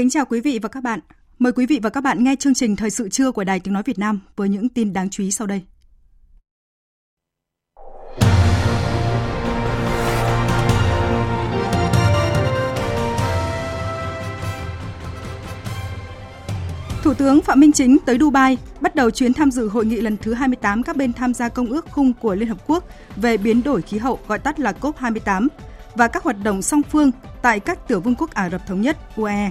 Kính chào quý vị và các bạn. Mời quý vị và các bạn nghe chương trình Thời sự trưa của Đài Tiếng Nói Việt Nam với những tin đáng chú ý sau đây. Thủ tướng Phạm Minh Chính tới Dubai, bắt đầu chuyến tham dự hội nghị lần thứ 28 các bên tham gia Công ước Khung của Liên Hợp Quốc về biến đổi khí hậu, gọi tắt là COP28 và các hoạt động song phương tại các tiểu vương quốc Ả Rập Thống Nhất UAE.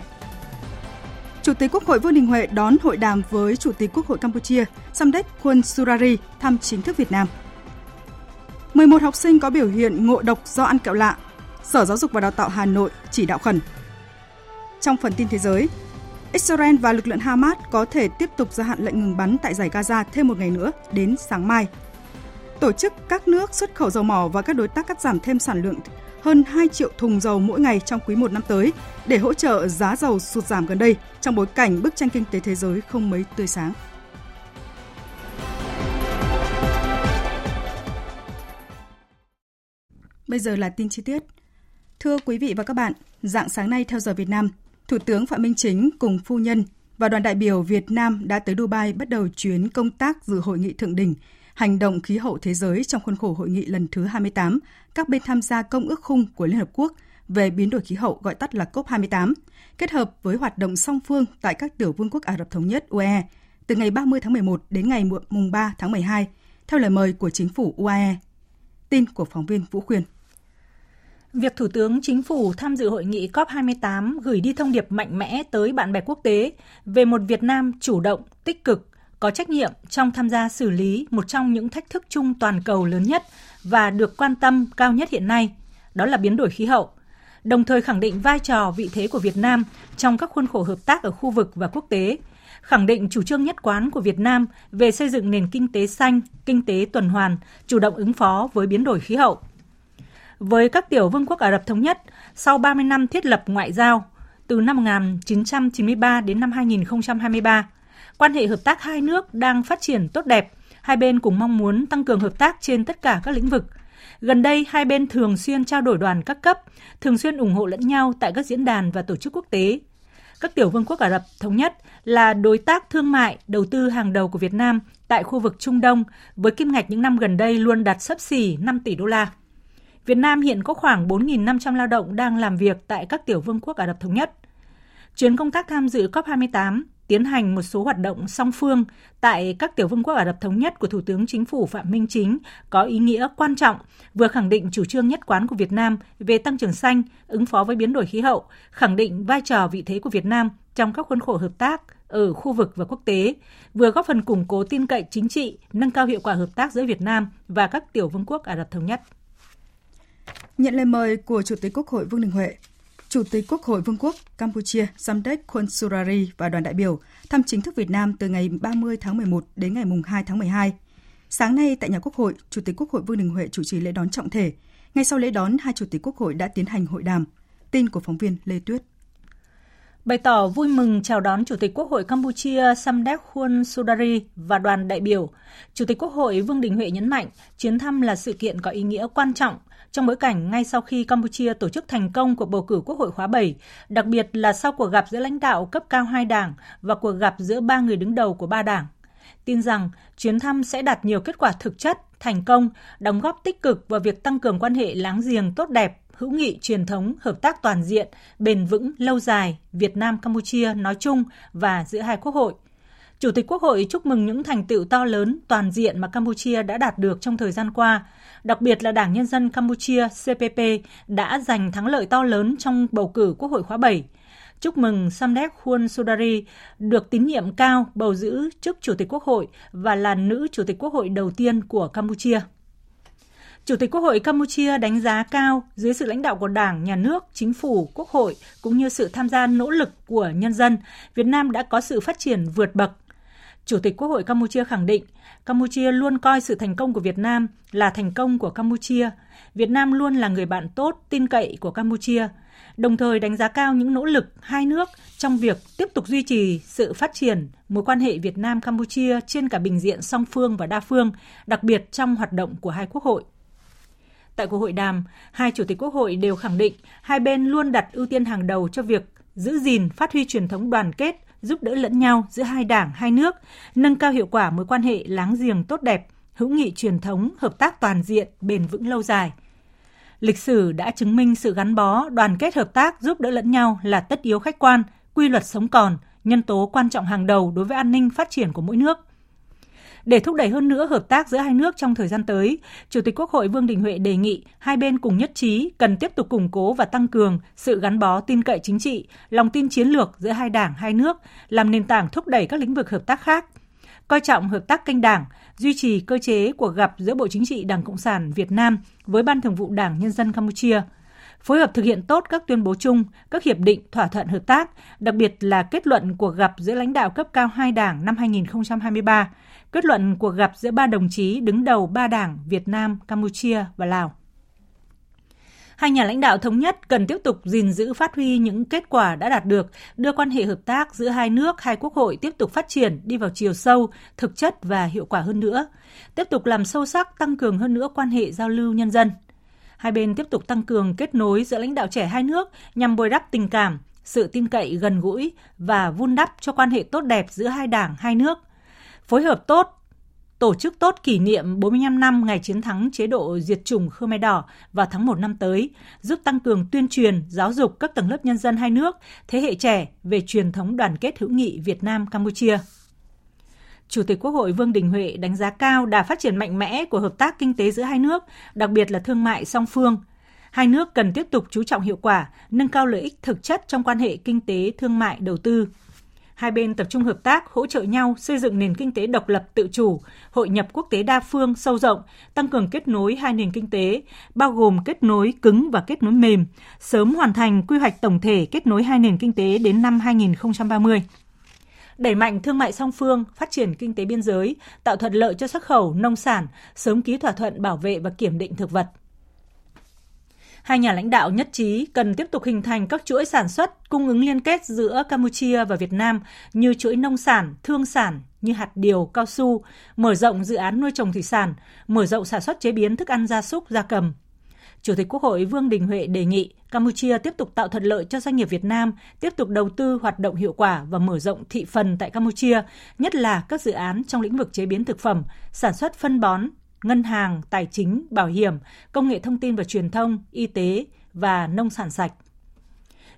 Chủ tịch Quốc hội Vương Đình Huệ đón hội đàm với Chủ tịch Quốc hội Campuchia Samdech Khuôn Surari thăm chính thức Việt Nam. 11 học sinh có biểu hiện ngộ độc do ăn kẹo lạ. Sở Giáo dục và Đào tạo Hà Nội chỉ đạo khẩn. Trong phần tin thế giới, Israel và lực lượng Hamas có thể tiếp tục gia hạn lệnh ngừng bắn tại giải Gaza thêm một ngày nữa đến sáng mai. Tổ chức các nước xuất khẩu dầu mỏ và các đối tác cắt giảm thêm sản lượng hơn 2 triệu thùng dầu mỗi ngày trong quý 1 năm tới để hỗ trợ giá dầu sụt giảm gần đây trong bối cảnh bức tranh kinh tế thế giới không mấy tươi sáng. Bây giờ là tin chi tiết. Thưa quý vị và các bạn, dạng sáng nay theo giờ Việt Nam, Thủ tướng Phạm Minh Chính cùng phu nhân và đoàn đại biểu Việt Nam đã tới Dubai bắt đầu chuyến công tác dự hội nghị thượng đỉnh hành động khí hậu thế giới trong khuôn khổ hội nghị lần thứ 28 các bên tham gia công ước khung của Liên Hợp Quốc về biến đổi khí hậu gọi tắt là COP28, kết hợp với hoạt động song phương tại các tiểu vương quốc Ả Rập Thống Nhất UAE từ ngày 30 tháng 11 đến ngày mùng 3 tháng 12, theo lời mời của chính phủ UAE. Tin của phóng viên Vũ Khuyên. Việc Thủ tướng Chính phủ tham dự hội nghị COP28 gửi đi thông điệp mạnh mẽ tới bạn bè quốc tế về một Việt Nam chủ động, tích cực, có trách nhiệm trong tham gia xử lý một trong những thách thức chung toàn cầu lớn nhất và được quan tâm cao nhất hiện nay, đó là biến đổi khí hậu, đồng thời khẳng định vai trò vị thế của Việt Nam trong các khuôn khổ hợp tác ở khu vực và quốc tế, khẳng định chủ trương nhất quán của Việt Nam về xây dựng nền kinh tế xanh, kinh tế tuần hoàn, chủ động ứng phó với biến đổi khí hậu. Với các tiểu vương quốc Ả Rập Thống Nhất, sau 30 năm thiết lập ngoại giao, từ năm 1993 đến năm 2023, quan hệ hợp tác hai nước đang phát triển tốt đẹp. Hai bên cùng mong muốn tăng cường hợp tác trên tất cả các lĩnh vực. Gần đây, hai bên thường xuyên trao đổi đoàn các cấp, thường xuyên ủng hộ lẫn nhau tại các diễn đàn và tổ chức quốc tế. Các tiểu vương quốc Ả Rập Thống Nhất là đối tác thương mại, đầu tư hàng đầu của Việt Nam tại khu vực Trung Đông, với kim ngạch những năm gần đây luôn đạt sấp xỉ 5 tỷ đô la. Việt Nam hiện có khoảng 4.500 lao động đang làm việc tại các tiểu vương quốc Ả Rập Thống Nhất. Chuyến công tác tham dự COP28 tiến hành một số hoạt động song phương tại các tiểu vương quốc Ả Rập Thống Nhất của Thủ tướng Chính phủ Phạm Minh Chính có ý nghĩa quan trọng, vừa khẳng định chủ trương nhất quán của Việt Nam về tăng trưởng xanh, ứng phó với biến đổi khí hậu, khẳng định vai trò vị thế của Việt Nam trong các khuôn khổ hợp tác ở khu vực và quốc tế, vừa góp phần củng cố tin cậy chính trị, nâng cao hiệu quả hợp tác giữa Việt Nam và các tiểu vương quốc Ả Rập Thống Nhất. Nhận lời mời của Chủ tịch Quốc hội Vương Đình Huệ, Chủ tịch Quốc hội Vương quốc Campuchia Samdech Khun Surari và đoàn đại biểu thăm chính thức Việt Nam từ ngày 30 tháng 11 đến ngày 2 tháng 12. Sáng nay tại nhà Quốc hội, Chủ tịch Quốc hội Vương Đình Huệ chủ trì lễ đón trọng thể. Ngay sau lễ đón, hai Chủ tịch Quốc hội đã tiến hành hội đàm. Tin của phóng viên Lê Tuyết. Bày tỏ vui mừng chào đón Chủ tịch Quốc hội Campuchia Samdech Khuôn Sudari và đoàn đại biểu, Chủ tịch Quốc hội Vương Đình Huệ nhấn mạnh chuyến thăm là sự kiện có ý nghĩa quan trọng trong bối cảnh ngay sau khi Campuchia tổ chức thành công cuộc bầu cử Quốc hội khóa 7, đặc biệt là sau cuộc gặp giữa lãnh đạo cấp cao hai đảng và cuộc gặp giữa ba người đứng đầu của ba đảng. Tin rằng chuyến thăm sẽ đạt nhiều kết quả thực chất, thành công, đóng góp tích cực vào việc tăng cường quan hệ láng giềng tốt đẹp, hữu nghị truyền thống, hợp tác toàn diện, bền vững, lâu dài Việt Nam Campuchia nói chung và giữa hai quốc hội – Chủ tịch Quốc hội chúc mừng những thành tựu to lớn toàn diện mà Campuchia đã đạt được trong thời gian qua, đặc biệt là Đảng Nhân dân Campuchia CPP đã giành thắng lợi to lớn trong bầu cử Quốc hội khóa 7. Chúc mừng Samdech Hun Sudari được tín nhiệm cao bầu giữ chức Chủ tịch Quốc hội và là nữ Chủ tịch Quốc hội đầu tiên của Campuchia. Chủ tịch Quốc hội Campuchia đánh giá cao dưới sự lãnh đạo của Đảng, Nhà nước, Chính phủ, Quốc hội cũng như sự tham gia nỗ lực của nhân dân, Việt Nam đã có sự phát triển vượt bậc. Chủ tịch Quốc hội Campuchia khẳng định, Campuchia luôn coi sự thành công của Việt Nam là thành công của Campuchia. Việt Nam luôn là người bạn tốt, tin cậy của Campuchia, đồng thời đánh giá cao những nỗ lực hai nước trong việc tiếp tục duy trì sự phát triển mối quan hệ Việt Nam Campuchia trên cả bình diện song phương và đa phương, đặc biệt trong hoạt động của hai quốc hội. Tại cuộc hội đàm, hai chủ tịch quốc hội đều khẳng định hai bên luôn đặt ưu tiên hàng đầu cho việc giữ gìn, phát huy truyền thống đoàn kết, giúp đỡ lẫn nhau giữa hai đảng, hai nước, nâng cao hiệu quả mối quan hệ láng giềng tốt đẹp, hữu nghị truyền thống, hợp tác toàn diện, bền vững lâu dài. Lịch sử đã chứng minh sự gắn bó, đoàn kết hợp tác, giúp đỡ lẫn nhau là tất yếu khách quan, quy luật sống còn, nhân tố quan trọng hàng đầu đối với an ninh phát triển của mỗi nước. Để thúc đẩy hơn nữa hợp tác giữa hai nước trong thời gian tới, Chủ tịch Quốc hội Vương Đình Huệ đề nghị hai bên cùng nhất trí cần tiếp tục củng cố và tăng cường sự gắn bó tin cậy chính trị, lòng tin chiến lược giữa hai đảng, hai nước, làm nền tảng thúc đẩy các lĩnh vực hợp tác khác coi trọng hợp tác kênh đảng, duy trì cơ chế cuộc gặp giữa Bộ Chính trị Đảng Cộng sản Việt Nam với Ban Thường vụ Đảng Nhân dân Campuchia, phối hợp thực hiện tốt các tuyên bố chung, các hiệp định, thỏa thuận hợp tác, đặc biệt là kết luận cuộc gặp giữa lãnh đạo cấp cao hai đảng năm 2023, kết luận cuộc gặp giữa ba đồng chí đứng đầu ba đảng Việt Nam, Campuchia và Lào. Hai nhà lãnh đạo thống nhất cần tiếp tục gìn giữ phát huy những kết quả đã đạt được, đưa quan hệ hợp tác giữa hai nước, hai quốc hội tiếp tục phát triển, đi vào chiều sâu, thực chất và hiệu quả hơn nữa. Tiếp tục làm sâu sắc, tăng cường hơn nữa quan hệ giao lưu nhân dân. Hai bên tiếp tục tăng cường kết nối giữa lãnh đạo trẻ hai nước nhằm bồi đắp tình cảm, sự tin cậy gần gũi và vun đắp cho quan hệ tốt đẹp giữa hai đảng, hai nước. Phối hợp tốt tổ chức tốt kỷ niệm 45 năm ngày chiến thắng chế độ diệt chủng Khmer Đỏ vào tháng 1 năm tới, giúp tăng cường tuyên truyền, giáo dục các tầng lớp nhân dân hai nước, thế hệ trẻ về truyền thống đoàn kết hữu nghị Việt Nam-Campuchia. Chủ tịch Quốc hội Vương Đình Huệ đánh giá cao đà phát triển mạnh mẽ của hợp tác kinh tế giữa hai nước, đặc biệt là thương mại song phương. Hai nước cần tiếp tục chú trọng hiệu quả, nâng cao lợi ích thực chất trong quan hệ kinh tế, thương mại, đầu tư. Hai bên tập trung hợp tác, hỗ trợ nhau xây dựng nền kinh tế độc lập tự chủ, hội nhập quốc tế đa phương sâu rộng, tăng cường kết nối hai nền kinh tế, bao gồm kết nối cứng và kết nối mềm, sớm hoàn thành quy hoạch tổng thể kết nối hai nền kinh tế đến năm 2030 đẩy mạnh thương mại song phương, phát triển kinh tế biên giới, tạo thuận lợi cho xuất khẩu nông sản, sớm ký thỏa thuận bảo vệ và kiểm định thực vật. Hai nhà lãnh đạo nhất trí cần tiếp tục hình thành các chuỗi sản xuất, cung ứng liên kết giữa Campuchia và Việt Nam như chuỗi nông sản, thương sản như hạt điều, cao su, mở rộng dự án nuôi trồng thủy sản, mở rộng sản xuất chế biến thức ăn gia súc, gia cầm. Chủ tịch Quốc hội Vương Đình Huệ đề nghị Campuchia tiếp tục tạo thuận lợi cho doanh nghiệp Việt Nam tiếp tục đầu tư hoạt động hiệu quả và mở rộng thị phần tại Campuchia, nhất là các dự án trong lĩnh vực chế biến thực phẩm, sản xuất phân bón, ngân hàng, tài chính, bảo hiểm, công nghệ thông tin và truyền thông, y tế và nông sản sạch.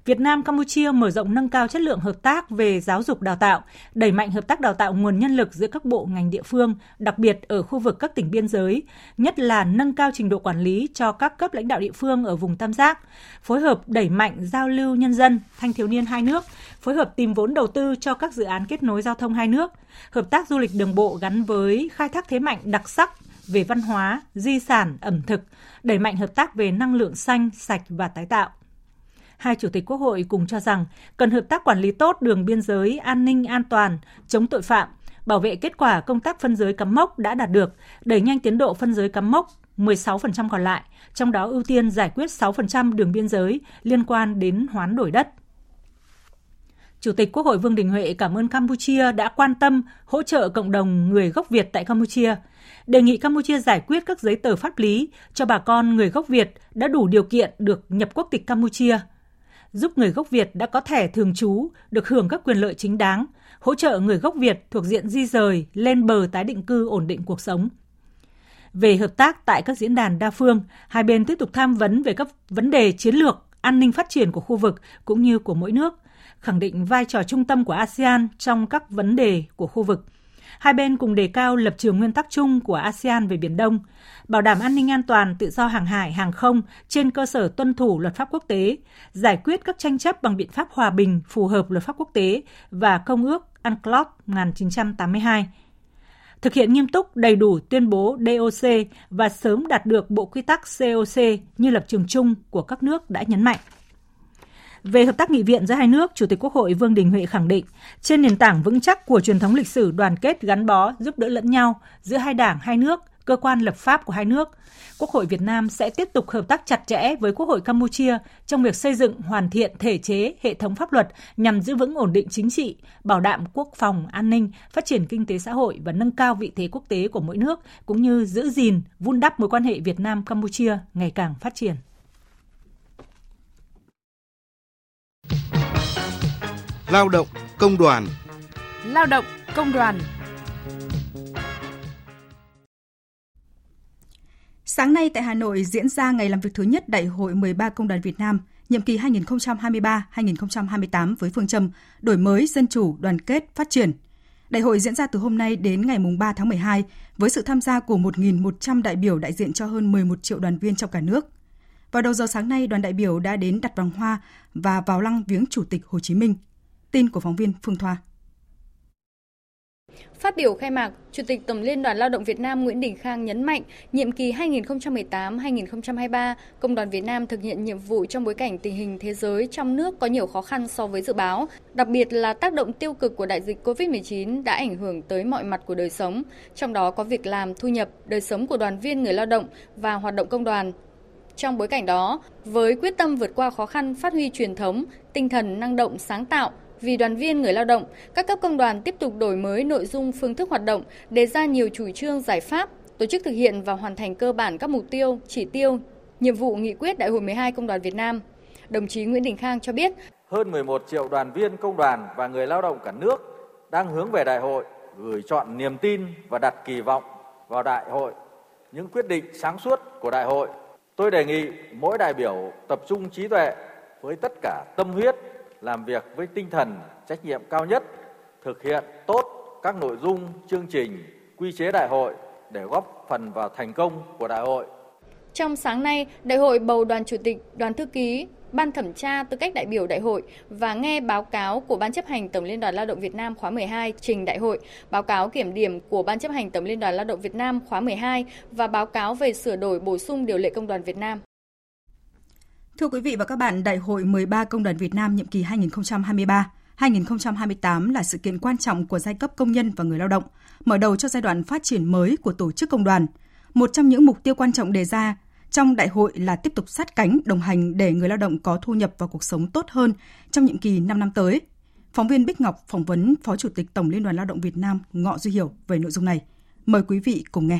Việt Nam Campuchia mở rộng nâng cao chất lượng hợp tác về giáo dục đào tạo, đẩy mạnh hợp tác đào tạo nguồn nhân lực giữa các bộ ngành địa phương, đặc biệt ở khu vực các tỉnh biên giới, nhất là nâng cao trình độ quản lý cho các cấp lãnh đạo địa phương ở vùng tam giác, phối hợp đẩy mạnh giao lưu nhân dân, thanh thiếu niên hai nước, phối hợp tìm vốn đầu tư cho các dự án kết nối giao thông hai nước, hợp tác du lịch đường bộ gắn với khai thác thế mạnh đặc sắc về văn hóa, di sản, ẩm thực, đẩy mạnh hợp tác về năng lượng xanh, sạch và tái tạo. Hai chủ tịch Quốc hội cùng cho rằng cần hợp tác quản lý tốt đường biên giới an ninh an toàn, chống tội phạm, bảo vệ kết quả công tác phân giới cắm mốc đã đạt được, đẩy nhanh tiến độ phân giới cắm mốc 16% còn lại, trong đó ưu tiên giải quyết 6% đường biên giới liên quan đến hoán đổi đất. Chủ tịch Quốc hội Vương Đình Huệ cảm ơn Campuchia đã quan tâm hỗ trợ cộng đồng người gốc Việt tại Campuchia, đề nghị Campuchia giải quyết các giấy tờ pháp lý cho bà con người gốc Việt đã đủ điều kiện được nhập quốc tịch Campuchia, giúp người gốc Việt đã có thẻ thường trú được hưởng các quyền lợi chính đáng, hỗ trợ người gốc Việt thuộc diện di rời lên bờ tái định cư ổn định cuộc sống. Về hợp tác tại các diễn đàn đa phương, hai bên tiếp tục tham vấn về các vấn đề chiến lược, an ninh phát triển của khu vực cũng như của mỗi nước – khẳng định vai trò trung tâm của ASEAN trong các vấn đề của khu vực. Hai bên cùng đề cao lập trường nguyên tắc chung của ASEAN về Biển Đông, bảo đảm an ninh an toàn, tự do hàng hải, hàng không trên cơ sở tuân thủ luật pháp quốc tế, giải quyết các tranh chấp bằng biện pháp hòa bình phù hợp luật pháp quốc tế và Công ước UNCLOS 1982 thực hiện nghiêm túc đầy đủ tuyên bố DOC và sớm đạt được bộ quy tắc COC như lập trường chung của các nước đã nhấn mạnh. Về hợp tác nghị viện giữa hai nước, Chủ tịch Quốc hội Vương Đình Huệ khẳng định, trên nền tảng vững chắc của truyền thống lịch sử đoàn kết gắn bó, giúp đỡ lẫn nhau giữa hai đảng, hai nước, cơ quan lập pháp của hai nước, Quốc hội Việt Nam sẽ tiếp tục hợp tác chặt chẽ với Quốc hội Campuchia trong việc xây dựng hoàn thiện thể chế, hệ thống pháp luật nhằm giữ vững ổn định chính trị, bảo đảm quốc phòng, an ninh, phát triển kinh tế xã hội và nâng cao vị thế quốc tế của mỗi nước, cũng như giữ gìn, vun đắp mối quan hệ Việt Nam-Campuchia ngày càng phát triển. Lao động công đoàn Lao động công đoàn Sáng nay tại Hà Nội diễn ra ngày làm việc thứ nhất Đại hội 13 Công đoàn Việt Nam, nhiệm kỳ 2023-2028 với phương châm đổi mới, dân chủ, đoàn kết, phát triển. Đại hội diễn ra từ hôm nay đến ngày 3 tháng 12 với sự tham gia của 1.100 đại biểu đại diện cho hơn 11 triệu đoàn viên trong cả nước. Vào đầu giờ sáng nay, đoàn đại biểu đã đến đặt vòng hoa và vào lăng viếng Chủ tịch Hồ Chí Minh. Tin của phóng viên Phương Thoa. Phát biểu khai mạc, Chủ tịch Tổng Liên đoàn Lao động Việt Nam Nguyễn Đình Khang nhấn mạnh, nhiệm kỳ 2018-2023, Công đoàn Việt Nam thực hiện nhiệm vụ trong bối cảnh tình hình thế giới trong nước có nhiều khó khăn so với dự báo, đặc biệt là tác động tiêu cực của đại dịch COVID-19 đã ảnh hưởng tới mọi mặt của đời sống, trong đó có việc làm, thu nhập, đời sống của đoàn viên người lao động và hoạt động công đoàn. Trong bối cảnh đó, với quyết tâm vượt qua khó khăn phát huy truyền thống, tinh thần năng động sáng tạo, vì đoàn viên người lao động, các cấp công đoàn tiếp tục đổi mới nội dung phương thức hoạt động, đề ra nhiều chủ trương giải pháp, tổ chức thực hiện và hoàn thành cơ bản các mục tiêu, chỉ tiêu, nhiệm vụ nghị quyết Đại hội 12 Công đoàn Việt Nam. Đồng chí Nguyễn Đình Khang cho biết, hơn 11 triệu đoàn viên công đoàn và người lao động cả nước đang hướng về đại hội, gửi chọn niềm tin và đặt kỳ vọng vào đại hội. Những quyết định sáng suốt của đại hội, tôi đề nghị mỗi đại biểu tập trung trí tuệ với tất cả tâm huyết làm việc với tinh thần trách nhiệm cao nhất, thực hiện tốt các nội dung chương trình, quy chế đại hội để góp phần vào thành công của đại hội. Trong sáng nay, đại hội bầu đoàn chủ tịch, đoàn thư ký, ban thẩm tra tư cách đại biểu đại hội và nghe báo cáo của Ban chấp hành Tổng Liên đoàn Lao động Việt Nam khóa 12 trình đại hội, báo cáo kiểm điểm của Ban chấp hành Tổng Liên đoàn Lao động Việt Nam khóa 12 và báo cáo về sửa đổi bổ sung điều lệ công đoàn Việt Nam. Thưa quý vị và các bạn, Đại hội 13 Công đoàn Việt Nam nhiệm kỳ 2023-2028 là sự kiện quan trọng của giai cấp công nhân và người lao động, mở đầu cho giai đoạn phát triển mới của tổ chức công đoàn. Một trong những mục tiêu quan trọng đề ra trong đại hội là tiếp tục sát cánh đồng hành để người lao động có thu nhập và cuộc sống tốt hơn trong nhiệm kỳ 5 năm tới. Phóng viên Bích Ngọc phỏng vấn Phó Chủ tịch Tổng Liên đoàn Lao động Việt Nam Ngọ Duy Hiểu về nội dung này. Mời quý vị cùng nghe.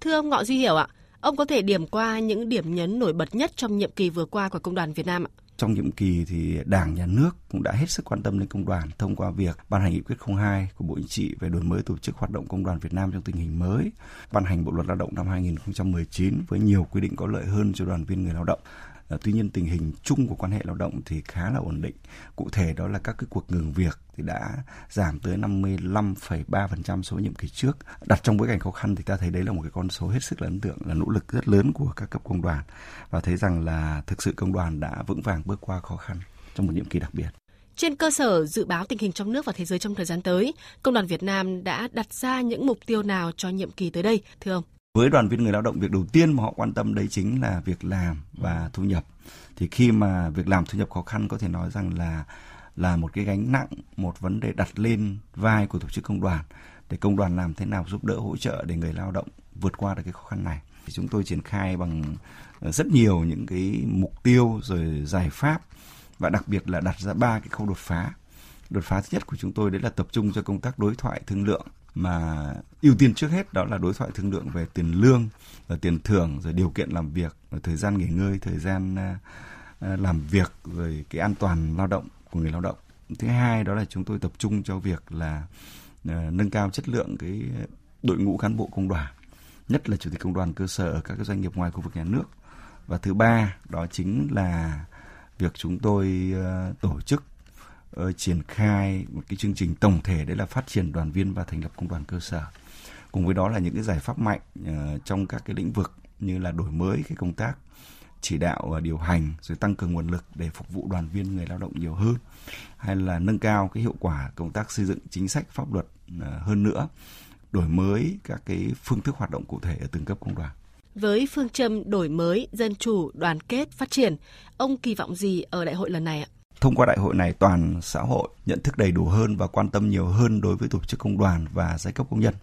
Thưa ông Ngọ Duy Hiểu ạ, Ông có thể điểm qua những điểm nhấn nổi bật nhất trong nhiệm kỳ vừa qua của Công đoàn Việt Nam ạ? Trong nhiệm kỳ thì Đảng, Nhà nước cũng đã hết sức quan tâm đến công đoàn thông qua việc ban hành nghị quyết 02 của Bộ Chính trị về đổi mới tổ chức hoạt động công đoàn Việt Nam trong tình hình mới, ban hành Bộ luật Lao động năm 2019 với nhiều quy định có lợi hơn cho đoàn viên người lao động. Ờ, tuy nhiên tình hình chung của quan hệ lao động thì khá là ổn định. Cụ thể đó là các cái cuộc ngừng việc thì đã giảm tới 55,3% số nhiệm kỳ trước. Đặt trong bối cảnh khó khăn thì ta thấy đấy là một cái con số hết sức là ấn tượng, là nỗ lực rất lớn của các cấp công đoàn và thấy rằng là thực sự công đoàn đã vững vàng bước qua khó khăn trong một nhiệm kỳ đặc biệt. Trên cơ sở dự báo tình hình trong nước và thế giới trong thời gian tới, Công đoàn Việt Nam đã đặt ra những mục tiêu nào cho nhiệm kỳ tới đây, thưa ông? Với đoàn viên người lao động việc đầu tiên mà họ quan tâm đấy chính là việc làm và thu nhập. Thì khi mà việc làm thu nhập khó khăn có thể nói rằng là là một cái gánh nặng một vấn đề đặt lên vai của tổ chức công đoàn để công đoàn làm thế nào giúp đỡ hỗ trợ để người lao động vượt qua được cái khó khăn này. Thì chúng tôi triển khai bằng ờ, rất nhiều những cái mục tiêu rồi giải pháp và đặc biệt là đặt ra ba cái khâu đột phá. Đột phá thứ nhất của chúng tôi đấy là tập trung cho công tác đối thoại thương lượng mà ưu tiên trước hết đó là đối thoại thương lượng về tiền lương và tiền thưởng, rồi điều kiện làm việc, rồi thời gian nghỉ ngơi, thời gian ờ, ờ, làm việc, rồi cái an toàn lao động của người lao động. Thứ hai đó là chúng tôi tập trung cho việc là nâng cao chất lượng cái đội ngũ cán bộ công đoàn, nhất là chủ tịch công đoàn cơ sở ở các cái doanh nghiệp ngoài khu vực nhà nước. Và thứ ba đó chính là việc chúng tôi tổ chức uh, triển khai một cái chương trình tổng thể đấy là phát triển đoàn viên và thành lập công đoàn cơ sở cùng với đó là những cái giải pháp mạnh uh, trong các cái lĩnh vực như là đổi mới cái công tác chỉ đạo và điều hành rồi tăng cường nguồn lực để phục vụ đoàn viên người lao động nhiều hơn hay là nâng cao cái hiệu quả công tác xây dựng chính sách pháp luật ờ, hơn nữa đổi mới các cái phương thức hoạt động cụ thể ở từng cấp công đoàn với phương châm đổi mới, dân chủ, đoàn kết, phát triển, ông kỳ vọng gì ở đại hội lần này ạ? Thông qua đại hội này, toàn xã hội nhận thức đầy đủ hơn và quan tâm nhiều hơn đối với tổ chức công đoàn và giai cấp công nhân.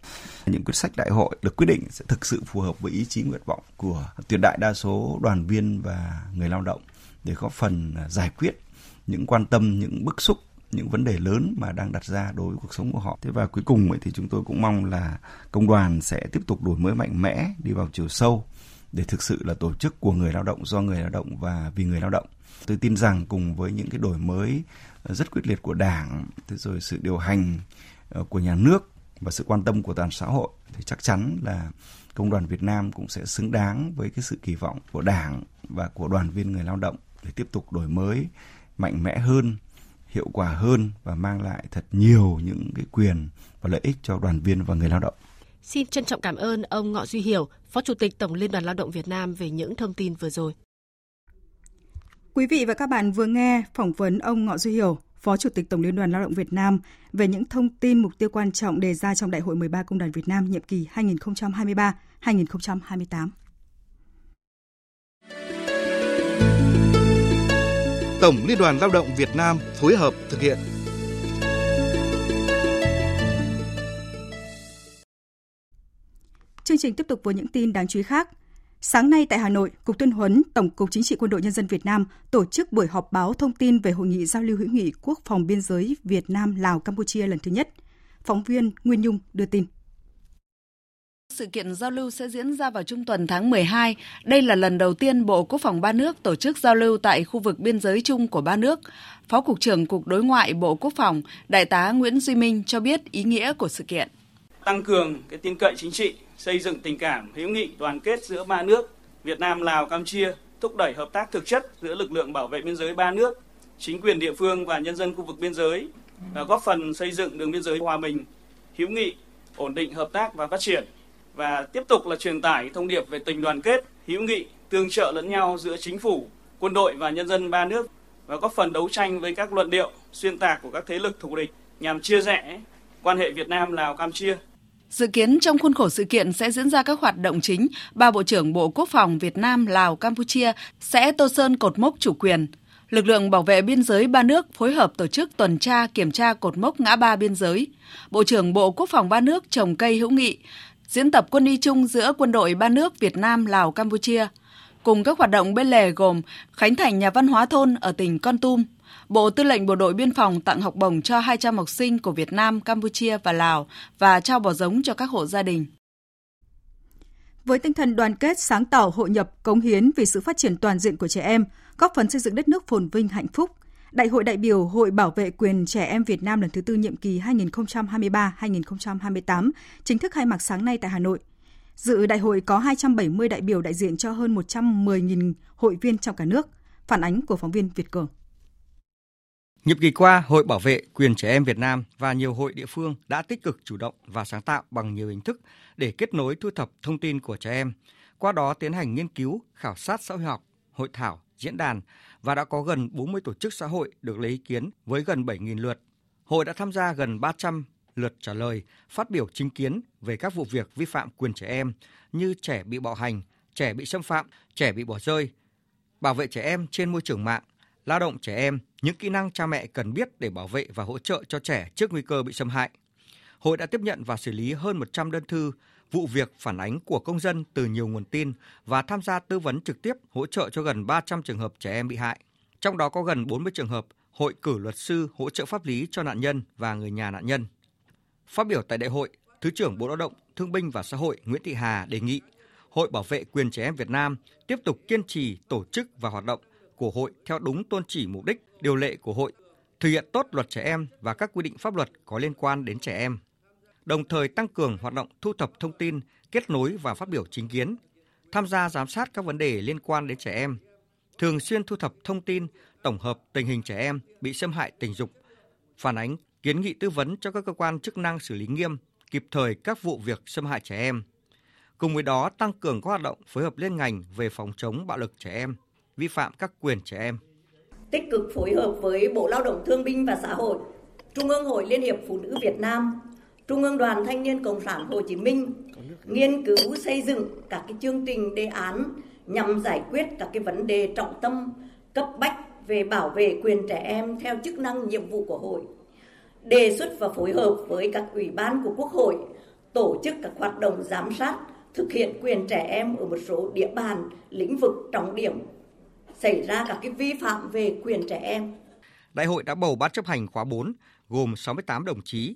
Những quyết sách đại hội được quyết định sẽ thực sự phù hợp với ý chí nguyện vọng của tuyệt đại đa số đoàn viên và người lao động để góp phần à, giải quyết những quan tâm, những bức xúc những vấn đề lớn mà đang đặt ra đối với cuộc sống của họ. Thế và cuối cùng thì chúng tôi cũng mong là công đoàn sẽ tiếp tục đổi mới mạnh mẽ, đi vào chiều sâu để thực sự là tổ chức của người lao động do người lao động và vì người lao động. Tôi tin rằng cùng với những cái đổi mới ờ, rất quyết liệt của Đảng, thế rồi sự điều hành ờ, của nhà nước và sự quan tâm của toàn xã hội thì chắc chắn là công đoàn Việt Nam cũng sẽ xứng đáng với cái sự kỳ vọng của Đảng và của đoàn viên người lao động để tiếp tục đổi mới mạnh mẽ hơn hiệu quả hơn và mang lại thật nhiều những cái quyền và lợi ích cho đoàn viên và người lao động. Xin trân trọng cảm ơn ông Ngọ Duy Hiểu, Phó Chủ tịch Tổng Liên đoàn Lao động Việt Nam về những thông tin vừa rồi. Quý vị và các bạn vừa nghe phỏng vấn ông Ngọ Duy Hiểu, Phó Chủ tịch Tổng Liên đoàn Lao động Việt Nam về những thông tin mục tiêu quan trọng đề ra trong Đại hội 13 Công đoàn Việt Nam nhiệm kỳ 2023-2028. Tổng Liên đoàn Lao động Việt Nam phối hợp thực hiện. Chương trình tiếp tục với những tin đáng chú ý khác. Sáng nay tại Hà Nội, Cục Tuyên huấn Tổng cục Chính trị Quân đội Nhân dân Việt Nam tổ chức buổi họp báo thông tin về hội nghị giao lưu hữu nghị quốc phòng biên giới Việt Nam Lào Campuchia lần thứ nhất. Phóng viên Nguyên Nhung đưa tin. Sự kiện giao lưu sẽ diễn ra vào trung tuần tháng 12. Đây là lần đầu tiên Bộ Quốc phòng ba nước tổ chức giao lưu tại khu vực biên giới chung của ba nước. Phó Cục trưởng Cục Đối ngoại Bộ Quốc phòng, Đại tá Nguyễn Duy Minh cho biết ý nghĩa của sự kiện. Tăng cường cái tin cậy chính trị, xây dựng tình cảm hữu nghị đoàn kết giữa ba nước Việt Nam, Lào, Campuchia, thúc đẩy hợp tác thực chất giữa lực lượng bảo vệ biên giới ba nước, chính quyền địa phương và nhân dân khu vực biên giới và góp phần xây dựng đường biên giới hòa bình, hữu nghị, ổn định hợp tác và phát triển và tiếp tục là truyền tải thông điệp về tình đoàn kết, hữu nghị, tương trợ lẫn nhau giữa chính phủ, quân đội và nhân dân ba nước và góp phần đấu tranh với các luận điệu xuyên tạc của các thế lực thù địch nhằm chia rẽ quan hệ Việt Nam Lào Campuchia. Dự kiến trong khuôn khổ sự kiện sẽ diễn ra các hoạt động chính, ba bộ trưởng Bộ Quốc phòng Việt Nam, Lào, Campuchia sẽ tô sơn cột mốc chủ quyền. Lực lượng bảo vệ biên giới ba nước phối hợp tổ chức tuần tra kiểm tra cột mốc ngã ba biên giới. Bộ trưởng Bộ Quốc phòng ba nước trồng cây hữu nghị, diễn tập quân y chung giữa quân đội ba nước Việt Nam, Lào, Campuchia. Cùng các hoạt động bên lề gồm khánh thành nhà văn hóa thôn ở tỉnh Con Tum, Bộ Tư lệnh Bộ đội Biên phòng tặng học bổng cho 200 học sinh của Việt Nam, Campuchia và Lào và trao bò giống cho các hộ gia đình. Với tinh thần đoàn kết, sáng tạo, hội nhập, cống hiến vì sự phát triển toàn diện của trẻ em, góp phần xây dựng đất nước phồn vinh hạnh phúc, Đại hội đại biểu Hội Bảo vệ quyền trẻ em Việt Nam lần thứ tư nhiệm kỳ 2023-2028 chính thức khai mạc sáng nay tại Hà Nội. Dự đại hội có 270 đại biểu đại diện cho hơn 110.000 hội viên trong cả nước. Phản ánh của phóng viên Việt Cường. Nhiệm kỳ qua, Hội Bảo vệ quyền trẻ em Việt Nam và nhiều hội địa phương đã tích cực chủ động và sáng tạo bằng nhiều hình thức để kết nối thu thập thông tin của trẻ em, qua đó tiến hành nghiên cứu, khảo sát xã hội học, hội thảo, diễn đàn và đã có gần 40 tổ chức xã hội được lấy ý kiến với gần 7.000 lượt. Hội đã tham gia gần 300 lượt trả lời, phát biểu chính kiến về các vụ việc vi phạm quyền trẻ em như trẻ bị bạo hành, trẻ bị xâm phạm, trẻ bị bỏ rơi, bảo vệ trẻ em trên môi trường mạng, lao động trẻ em, những kỹ năng cha mẹ cần biết để bảo vệ và hỗ trợ cho trẻ trước nguy cơ bị xâm hại. Hội đã tiếp nhận và xử lý hơn 100 đơn thư, vụ việc phản ánh của công dân từ nhiều nguồn tin và tham gia tư vấn trực tiếp hỗ trợ cho gần 300 trường hợp trẻ em bị hại. Trong đó có gần 40 trường hợp hội cử luật sư hỗ trợ pháp lý cho nạn nhân và người nhà nạn nhân. Phát biểu tại đại hội, Thứ trưởng Bộ Lao động, Thương binh và Xã hội Nguyễn Thị Hà đề nghị Hội Bảo vệ quyền trẻ em Việt Nam tiếp tục kiên trì tổ chức và hoạt động của hội theo đúng tôn chỉ mục đích, điều lệ của hội, thực hiện tốt luật trẻ em và các quy định pháp luật có liên quan đến trẻ em. Đồng thời tăng cường hoạt động thu thập thông tin, kết nối và phát biểu chính kiến, tham gia giám sát các vấn đề liên quan đến trẻ em, thường xuyên thu thập thông tin, tổng hợp tình hình trẻ em bị xâm hại tình dục, phản ánh, kiến nghị tư vấn cho các cơ quan chức năng xử lý nghiêm, kịp thời các vụ việc xâm hại trẻ em. Cùng với đó, tăng cường các hoạt động phối hợp liên ngành về phòng chống bạo lực trẻ em, vi phạm các quyền trẻ em. Tích cực phối hợp với Bộ Lao động Thương binh và Xã hội, Trung ương Hội Liên hiệp Phụ nữ Việt Nam, Trung ương Đoàn Thanh niên Cộng sản Hồ Chí Minh nghiên cứu xây dựng các cái chương trình đề án nhằm giải quyết các cái vấn đề trọng tâm cấp bách về bảo vệ quyền trẻ em theo chức năng nhiệm vụ của hội đề xuất và phối hợp với các ủy ban của Quốc hội tổ chức các hoạt động giám sát thực hiện quyền trẻ em ở một số địa bàn lĩnh vực trọng điểm xảy ra các cái vi phạm về quyền trẻ em. Đại hội đã bầu ban chấp hành khóa 4 gồm 68 đồng chí.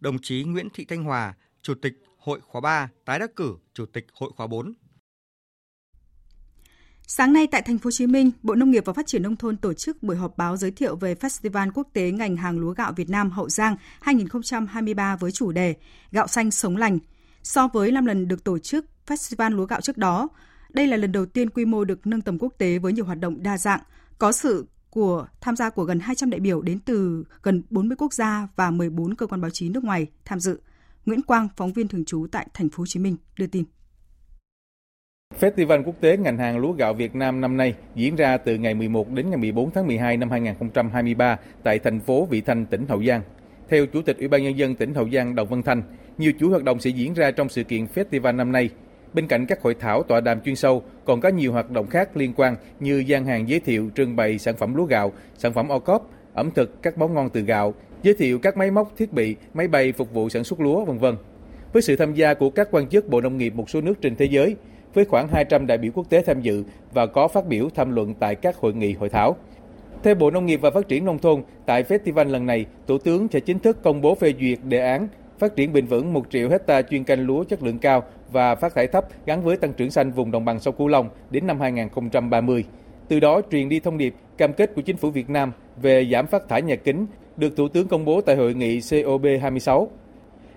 Đồng chí Nguyễn Thị Thanh Hòa, Chủ tịch Hội khóa 3 tái đắc cử Chủ tịch Hội khóa 4. Sáng nay tại thành phố Hồ Chí Minh, Bộ Nông nghiệp và Phát triển nông thôn tổ chức buổi họp báo giới thiệu về Festival Quốc tế ngành hàng lúa gạo Việt Nam Hậu Giang 2023 với chủ đề Gạo xanh sống lành. So với 5 lần được tổ chức Festival lúa gạo trước đó, đây là lần đầu tiên quy mô được nâng tầm quốc tế với nhiều hoạt động đa dạng, có sự của tham gia của gần 200 đại biểu đến từ gần 40 quốc gia và 14 cơ quan báo chí nước ngoài tham dự. Nguyễn Quang, phóng viên thường trú tại thành phố Hồ Chí Minh đưa tin. Festival quốc tế ngành hàng lúa gạo Việt Nam năm nay diễn ra từ ngày 11 đến ngày 14 tháng 12 năm 2023 tại thành phố Vị Thanh, tỉnh Hậu Giang. Theo Chủ tịch Ủy ban Nhân dân tỉnh Hậu Giang Đồng Văn Thanh, nhiều chuỗi hoạt động sẽ diễn ra trong sự kiện festival năm nay. Bên cạnh các hội thảo tọa đàm chuyên sâu, còn có nhiều hoạt động khác liên quan như gian hàng giới thiệu trưng bày sản phẩm lúa gạo, sản phẩm ô cốp, ẩm thực, các món ngon từ gạo, giới thiệu các máy móc, thiết bị, máy bay phục vụ sản xuất lúa, vân vân. Với sự tham gia của các quan chức Bộ Nông nghiệp một số nước trên thế giới, với khoảng 200 đại biểu quốc tế tham dự và có phát biểu tham luận tại các hội nghị hội thảo. Theo Bộ Nông nghiệp và Phát triển Nông thôn, tại festival lần này, Thủ tướng sẽ chính thức công bố phê duyệt đề án phát triển bền vững 1 triệu hecta chuyên canh lúa chất lượng cao và phát thải thấp gắn với tăng trưởng xanh vùng đồng bằng sông Cửu Long đến năm 2030. Từ đó truyền đi thông điệp cam kết của chính phủ Việt Nam về giảm phát thải nhà kính được Thủ tướng công bố tại hội nghị COP26.